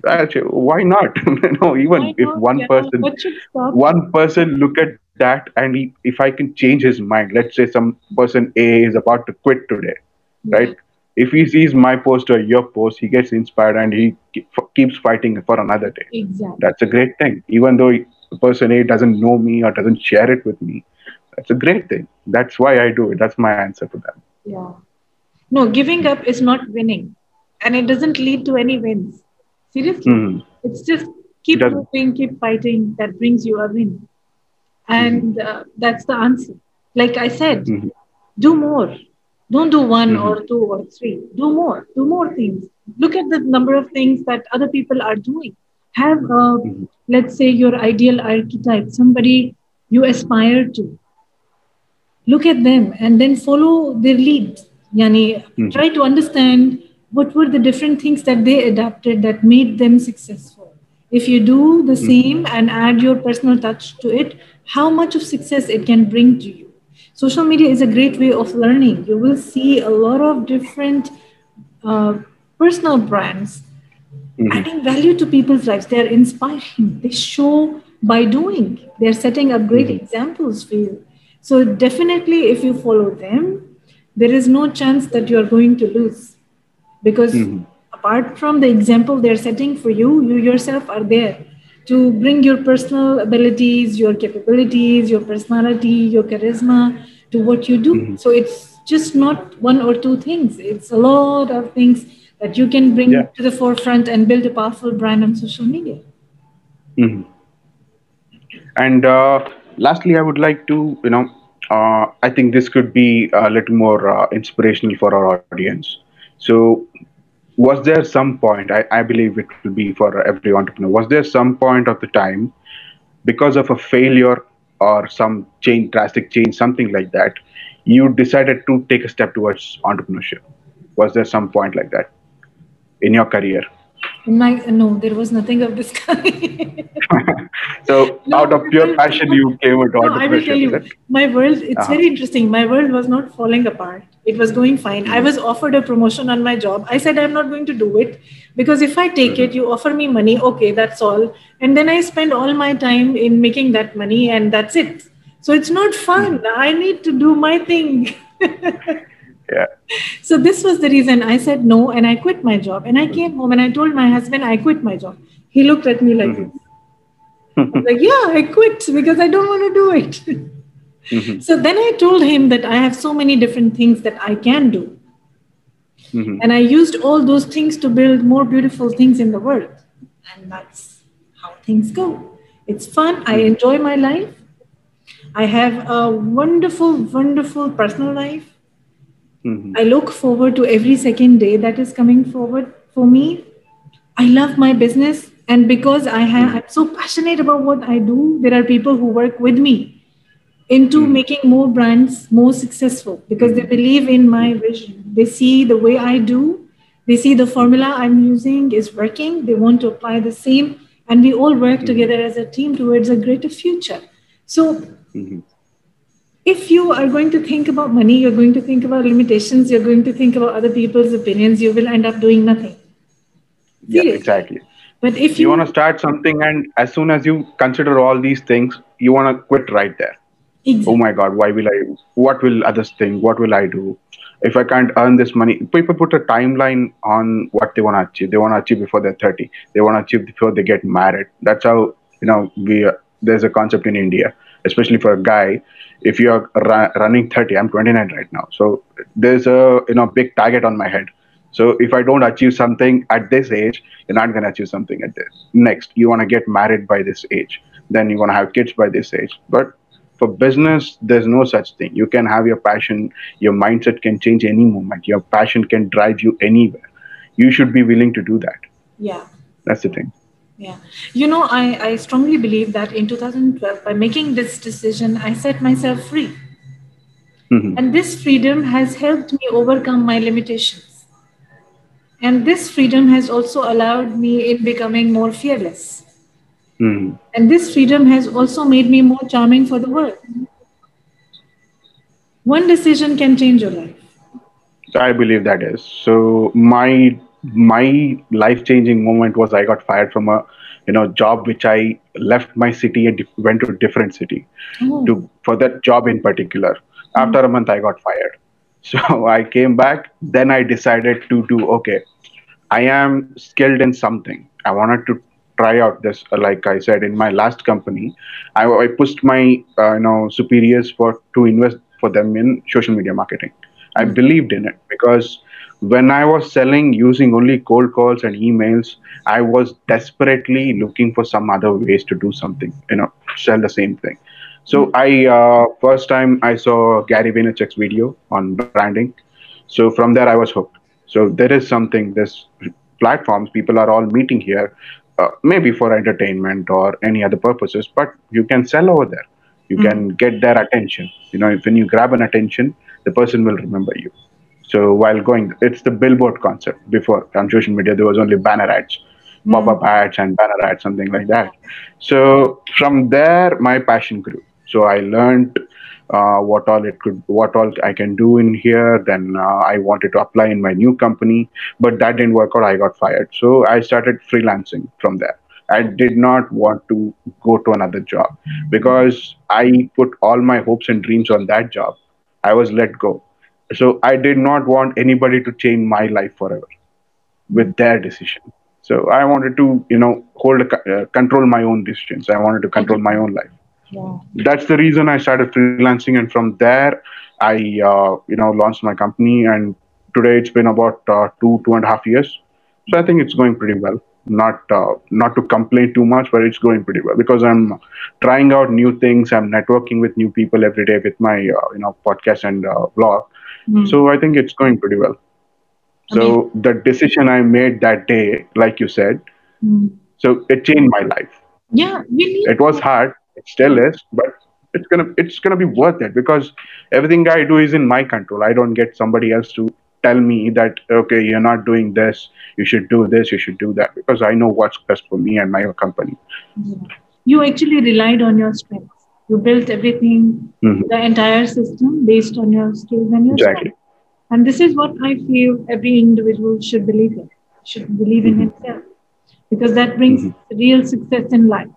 Actually, why not? no, even Why if not? one Yeah, person, what should stop one person look at that and he, if I can change his mind, let's say some person A is about to quit today, right? If he sees my post or your post, he gets inspired and he ke- keeps fighting for another day. exactly That's a great thing. Even though the person A doesn't know me or doesn't share it with me, that's a great thing. That's why I do it. That's my answer to that. yeah no giving up is not winning and it doesn't lead to any wins seriously Mhm. it's just keep moving keep fighting that brings you a win and uh, that's the answer like i said Mhm. do more don't do one Mhm. or two or three. Do more. Do more things. Look at the number of things that other people are doing. Have a, Mhm. let's say your ideal archetype somebody you aspire to. Look at them and then follow their lead. Yani Mhm. try to understand what were the different things that they adapted that made them successful. If you do the same and add your personal touch to it how much of success it can bring to you social media is a great way of learning you will see a lot of different uh, personal brands Mhm. adding value to people's lives. They are inspiring. They show by doing. They're setting up great examples for you. So definitely, if you follow them, there is no chance that you are going to lose, because Mhm. apart from the example they're setting for you, you yourself are there to bring your personal abilities, your capabilities, your personality, your charisma to what you do. Mhm. So it's just not one or two things. It's a lot of things that you can bring Yeah. to the forefront and build a powerful brand on social media. Mhm. And uh, lastly, I would like to, you know, uh, I think this could be a little more uh, inspirational for our audience. So, was there some point, I, I believe it will be for every entrepreneur, was there some point of the time because of a failure or some change, drastic change, something like that, you decided to take a step towards entrepreneurship? Was there some point like that in your career? My, no, there was nothing of this kind. so, no, out of pure passion, you came into no, entrepreneurship. I will tell you, my world, it's uh-huh. very interesting. My world was not falling apart. It was going fine. Mm-hmm. I was offered a promotion on my job. I said, I'm not going to do it because if I take mm-hmm. it, you offer me money. Okay, that's all. And then I spend all my time in making that money, and that's it. So, it's not fun. Mm-hmm. I need to do my thing. yeah. So this was the reason i said no and i quit my job. And i came home and i told my husband i quit my job. He looked at me like mm-hmm. like yeah i quit because i don't want to do it. Mm-hmm. so then i told him that i have so many different things that i can do. Mm-hmm. and i used all those things to build more beautiful things in the world. And that's how things go. It's fun. I mm-hmm. enjoy my life. I have a wonderful, wonderful personal life. Mm-hmm. I look forward to every second day that is coming forward for me. I love my business, and because I have, mm-hmm. I'm so passionate about what I do, there are people who work with me into mm-hmm. making more brands more successful because they believe in my vision. They see the way I do, they see the formula I'm using is working. They want to apply the same, and we all work mm-hmm. together as a team towards a greater future. So. If you are going to think about money, you're going to think about limitations, you're going to think about other people's opinions, you will end up doing nothing. Seriously. Yeah, exactly. But if you, you want to start something, and as soon as you consider all these things, you want to quit right there. Exactly. Oh my God, why will I? What will others think? What will I do? If I can't earn this money, people put a timeline on what they want to achieve. They want to achieve before they're 30. They want to achieve before they get married. That's how, you know, we, uh, there's a concept in India, especially for a guy if you're running 30 i'm 29 right now. So there's a you know big target on my head. So if i don't achieve something at this age you're not going to achieve something at this. Next you want to get married by this age. Then you want to have kids by this age. But for business there's no such thing. You can have your passion. Your mindset can change any moment. Your passion can drive you anywhere. You should be willing to do that. Yeah. That's the thing yeah. You know, I, I strongly believe that in 2012, by making this decision, I set myself free. Mm-hmm. And this freedom has helped me overcome my limitations. And this freedom has also allowed me in becoming more fearless. Mm-hmm. And this freedom has also made me more charming for the world. One decision can change your life. I believe that is. So my my life changing moment was I got fired from a you know job which I left my city and went to a different city oh. to for that job in particular. Mm. After a month, I got fired. So I came back. Then I decided to do okay. I am skilled in something. I wanted to try out this. Like I said in my last company, I, I pushed my uh, you know superiors for to invest for them in social media marketing. I mm. believed in it because when I was selling using only cold calls and emails, I was desperately looking for some other ways to do something, you know, sell the same thing. So hmm. I uh, first time I saw Gary Vaynerchuk's video on branding. So from there I was hooked. So there is something. This platforms people are all meeting here, uh, maybe for entertainment or any other purposes, but you can sell over there. You mm-hmm. can get their attention. You know, if when you grab an attention, the person will remember you. So while going, it's the billboard concept. Before on social media, there was only banner ads, mm. pop-up ads, and banner ads, something like that. So from there, my passion grew. So I learned uh, what all it could, what all I can do in here. Then uh, I wanted to apply in my new company, but that didn't work out. I got fired. So I started freelancing from there. I did not want to go to another job because I put all my hopes and dreams on that job. I was let go so i did not want anybody to change my life forever with their decision. So i wanted to you know hold a, uh, control my own decisions. I wanted to control my own life. Yeah. that's the reason i started freelancing and from there i uh, you know launched my company. And today it's been about uh, two two and a half years. So i think it's going pretty well. Not uh, not to complain too much but it's going pretty well because i'm trying out new things. I'm networking with new people every day with my uh, you know podcast and uh, blog Mm. So I think it's going pretty well. So the decision I made that day, like you said, mm. so it changed my life. Yeah, really. It was hard. It still is, but it's gonna it's gonna be worth it because everything I do is in my control. I don't get somebody else to tell me that okay, you're not doing this, you should do this, you should do that because I know what's best for me and my company. You actually relied on your strengths. You built everything, mm-hmm. the entire system based on your skills and your exactly. Strengths. And this is what I feel every individual should believe in, should believe in mm-hmm. himself, because that brings mm-hmm. real success in life.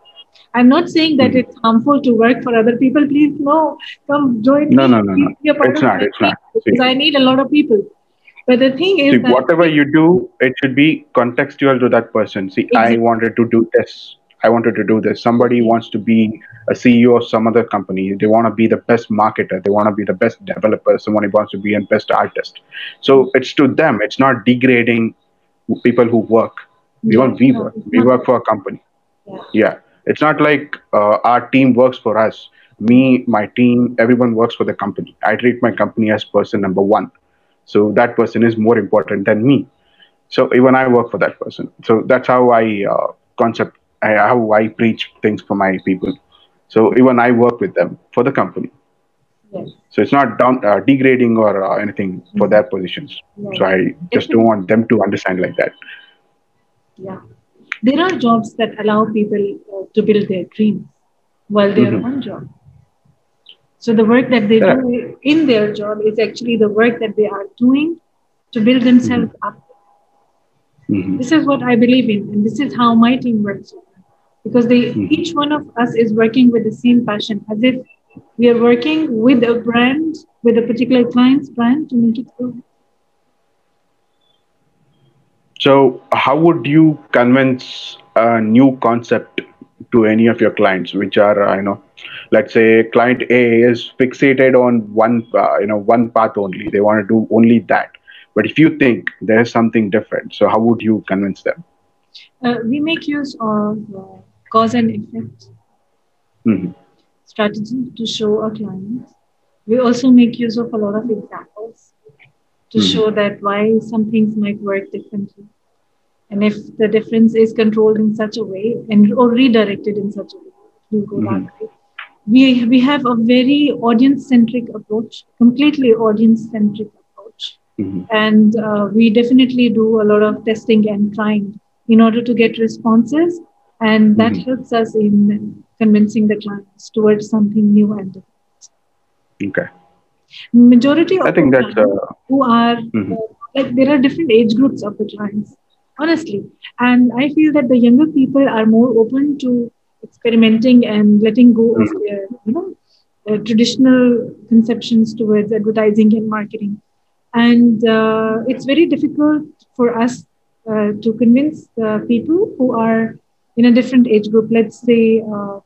I'm not saying that it's harmful to work for other people. Please, no, come join no, me. No, no, no. no. It's not. It's not. Because I need a lot of people. But the thing is, See, whatever you do, it should be contextual to that person. See, exactly. I wanted to do this. I wanted to do this. Somebody wants to be a CEO of some other company. They want to be the best marketer. They want to be the best developer. Someone wants to be a best artist. So it's to them. It's not degrading people who work. We want we work. We work for a company. Yeah. yeah it's not like uh, our team works for us me my team everyone works for the company i treat my company as person number one so that person is more important than me so even i work for that person so that's how i uh, concept how i preach things for my people so even i work with them for the company yes. so it's not down uh, degrading or uh, anything for their positions yes. so i just don't want them to understand like that yeah there are jobs that allow people uh, to build their dreams while they're mm-hmm. on job. So the work that they yeah. do in their job is actually the work that they are doing to build themselves mm-hmm. up. Mm-hmm. This is what I believe in, and this is how my team works. Because they, mm-hmm. each one of us is working with the same passion, as if we are working with a brand, with a particular client's brand to make it grow. So, how would you convince a new concept to any of your clients, which are, uh, you know, let's say client A is fixated on one, uh, you know, one path only. They want to do only that. But if you think there's something different, so how would you convince them? Uh, we make use of uh, cause and effect mm-hmm. strategy to show our clients. We also make use of a lot of examples to mm-hmm. show that why some things might work differently and if the difference is controlled in such a way and or redirected in such a way, you go mm-hmm. that way. We, we have a very audience centric approach, completely audience centric approach. Mm-hmm. And uh, we definitely do a lot of testing and trying in order to get responses. And that mm-hmm. helps us in convincing the clients towards something new and different. Okay. Majority of I think that's uh, who are mm-hmm. uh, like there are different age groups of the clients honestly. And I feel that the younger people are more open to experimenting and letting go of mm-hmm. their, you know, uh, traditional conceptions towards advertising and marketing. And uh, it's very difficult for us uh, to convince the people who are in a different age group. Let's say uh,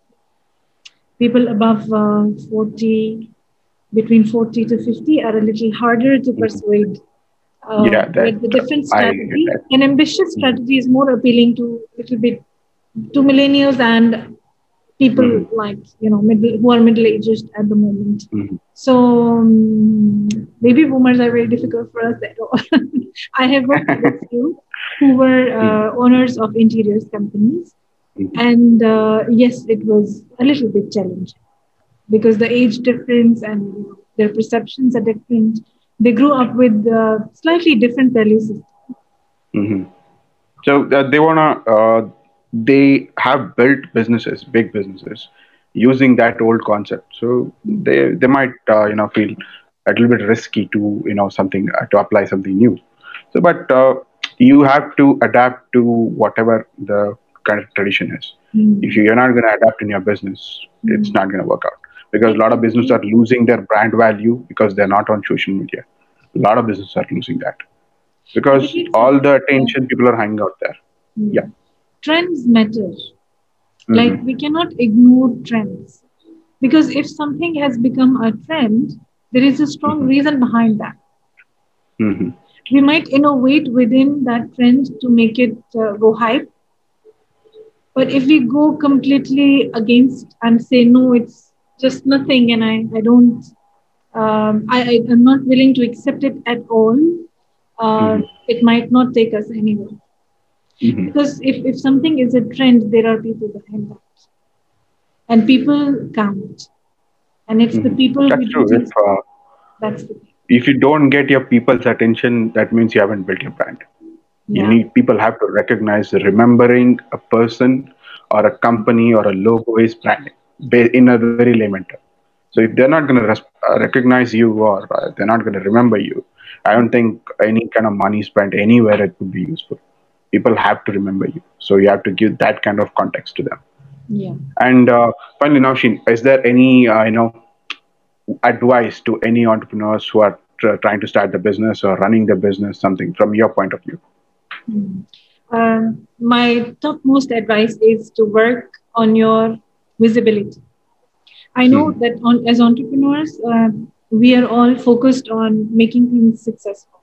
people above uh, 40, between 40 to 50 are a little harder to persuade uh, yeah, that, the different strategy. An ambitious strategy is more appealing to a little bit to millennials and people mm-hmm. like you know middle who are middle aged at the moment. Mm-hmm. So um, baby boomers are very difficult for us at all. I have worked with a few who were uh, mm-hmm. owners of interiors companies, mm-hmm. and uh, yes, it was a little bit challenging because the age difference and you know, their perceptions are different they grew up with uh, slightly different value system. Mm-hmm. So uh, they wanna uh, they have built businesses, big businesses, using that old concept. So they they might uh, you know feel a little bit risky to you know something uh, to apply something new. So but uh, you have to adapt to whatever the kind of tradition is. Mm-hmm. If you're not going to adapt in your business, mm-hmm. it's not going to work out because a lot of businesses are losing their brand value because they're not on social media. A lot of businesses are losing that because all the attention people are hanging out there. Mm-hmm. Yeah. Trends matter. Mm-hmm. Like we cannot ignore trends because if something has become a trend, there is a strong mm-hmm. reason behind that. Mm-hmm. We might innovate within that trend to make it uh, go hype. But if we go completely against and say, no, it's just nothing and i, I don't um, I, I am not willing to accept it at all uh, mm-hmm. it might not take us anywhere mm-hmm. because if, if something is a trend there are people behind that and people count and it's the Mhm. people That's true. don't If uh, that's the if you don't get your people's attention, that means you haven't built your brand. Yeah. You need people have to recognize remembering a person or a company or a logo is branding in a very layman term. So if they're not going to res- uh, recognize you or uh, they're not going to remember you, I don't think any kind of money spent anywhere it would be useful. People have to remember you, so you have to give that kind of context to them. yeah And uh, finally, Nausheen, is there any uh, you know advice to any entrepreneurs who are tr- trying to start the business or running the business, something from your point of view? Mm. Um, my topmost advice is to work on your visibility. I know Hmm. that on, as entrepreneurs, uh, we are all focused on making things successful.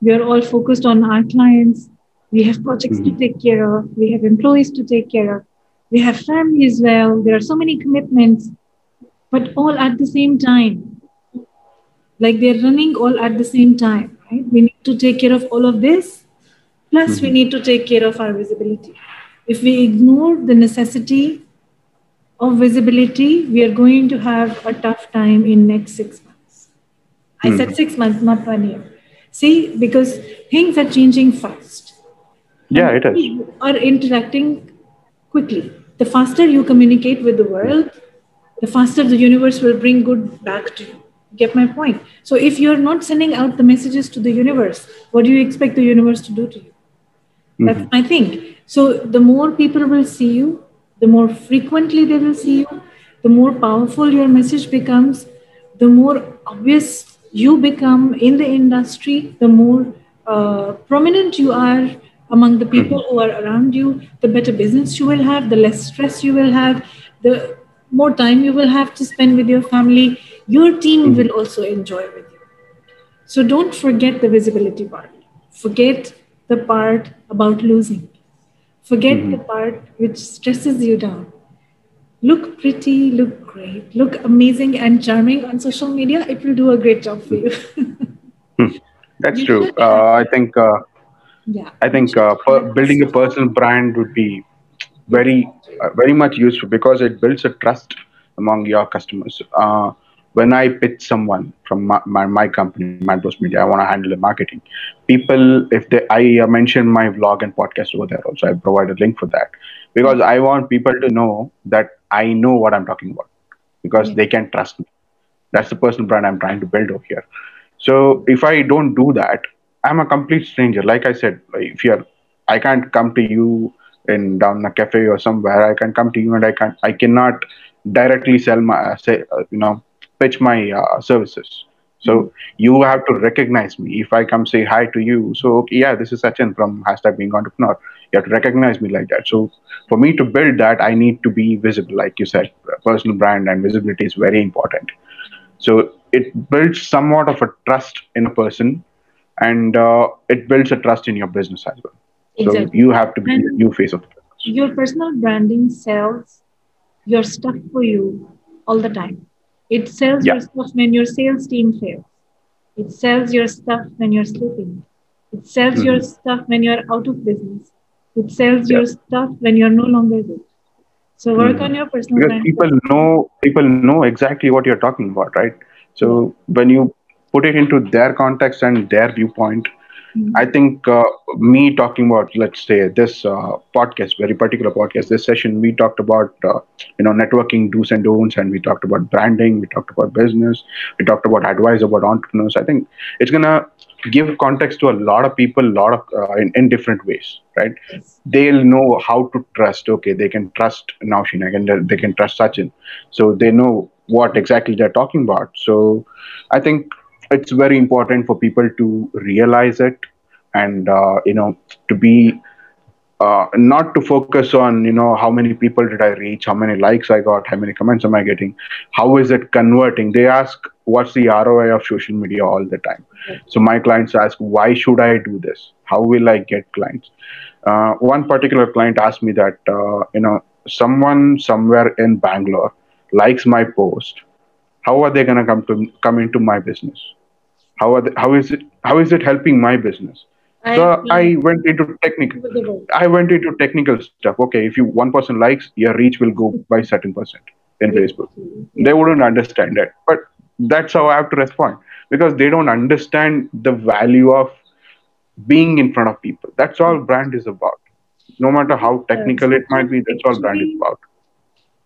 We are all focused on our clients. We have projects to take care of. We have employees to take care of. We have family as well. There are so many commitments, but all at the same time. Like they're running all at the same time, right? We need to take care of all of this Plus, we Mhm. need to take care of our visibility. If we ignore the necessity of visibility, we are going to have a tough time in next six months. I said Mhm. six months, not one year. See, because things are changing fast. Yeah, it is. People Are interacting quickly. The faster you communicate with the world, the faster the universe will bring good back to you. Get my point? So if you're not sending out the messages to the universe, what do you expect the universe to do to you? That's my thing. So the more people will see you, the more frequently they will see you, the more powerful your message becomes, the more obvious you become in the industry, the more uh, prominent you are among the people who are around you, the better business you will have, the less stress you will have, the more time you will have to spend with your family. Your team will also enjoy with you. So don't forget the visibility part. Forget the part about losing. Forget the part which stresses you down. Look pretty, look great, look amazing and charming on social media. It will do a great job for you. That's You true. Uh, I think uh, yeah. I think uh, building a personal brand would be very uh, very much useful because it builds a trust among your customers. Uh, when I pitch someone from my, my, my company, Madbros Media, I want to handle the marketing. People, if they, I uh, mentioned my vlog and podcast over there also. I provide a link for that because I want people to know that I know what I'm talking about because Yeah. they can trust me. That's the personal brand I'm trying to build over here. So if I don't do that, I'm a complete stranger. Like I said, if you're, I can't come to you in down a cafe or somewhere. I can come to you and I can I cannot directly sell my uh, say uh, you know pitch my uh, services. So you have to recognize me. If I come say hi to you, so okay, yeah, this is Sachin from hashtag being entrepreneur. You have to recognize me like that. So for me to build that, I need to be visible, like you said. Personal brand and visibility is very important. So it builds somewhat of a trust in a person, and uh, it builds a trust in your business as well. So you have to be the And- new face of the business. Your personal branding sells your stuff for you all the time. It sells Yeah. your stuff when your sales team fails. It sells your stuff when you're sleeping. It sells your stuff when you're out of business. It sells Mm-hmm. Yeah. your stuff when you're no longer good. So work Mhm. on your personal because brand. people know people know exactly what you're talking about right so when you put it into their context and their viewpoint Mhm. i think uh, me talking about let's say this uh, podcast very particular podcast this session we talked about uh, you know networking do's and don'ts and we talked about branding we talked about business we talked about advice about entrepreneurs i think it's gonna give context to a lot of people a lot of uh, in, in different ways right Yes. they'll know how to trust. Okay, they can trust Nausheen, and they can trust Sachin. So they know what exactly they're talking about. So I think it's very important for people to realize it and uh, you know to be uh, not to focus on you know how many people did I reach, how many likes I got, how many comments am I getting, how is it converting. They ask what's the ROI of social media all the time. So my clients ask why should I do this? How will I get clients? Uh, one particular client asked me that uh, you know someone somewhere in Bangalore likes my post. How are they going to come to come into my business? How are they, how is it how is it helping my business? I So I went into technical. with the word. I went into technical stuff. Okay, if you one person likes, your reach will go by certain percent. in Facebook. They wouldn't understand it. But that's how I have to respond because they don't understand the value of being in front of people. That's all brand is about. No matter how technical it might be, that's all brand is about.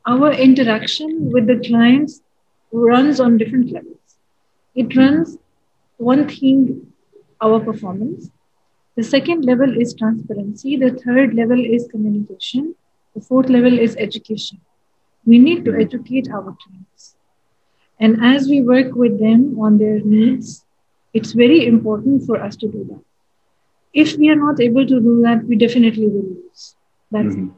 Our interaction with the clients runs on different levels. It runs one thing, our performance. The second level is transparency. The third level is communication. The fourth level is education. We need to educate our clients. And as we work with them on their needs, it's very important for us to do that. If we are not able to do that, we definitely will lose. That's mm-hmm.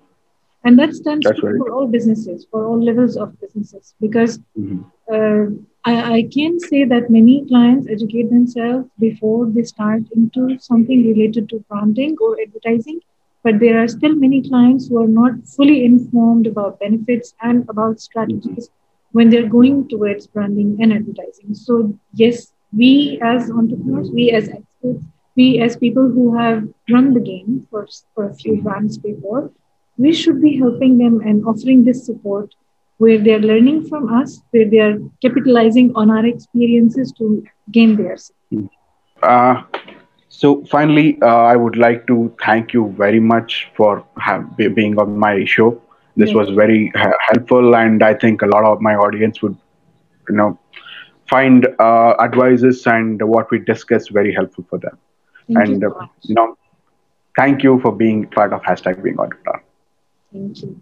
And that stands right. for all businesses, for all levels of businesses, because mm-hmm. uh, I, I can say that many clients educate themselves before they start into something related to branding or advertising but there are still many clients who are not fully informed about benefits and about strategies mm-hmm. when they're going towards branding and advertising. So, yes, we as entrepreneurs, we as experts, we as people who have run the game for, for a few mm-hmm. brands before, we should be helping them and offering this support where they're learning from us, where they're capitalizing on our experiences to gain theirs. Uh, so finally, uh, I would like to thank you very much for have, being on my show. This yeah. was very helpful, and I think a lot of my audience would, you know, find uh, advices and what we discussed very helpful for them. Thank and you, uh, you know, thank you for being part of hashtag being entrepreneur. Thank you.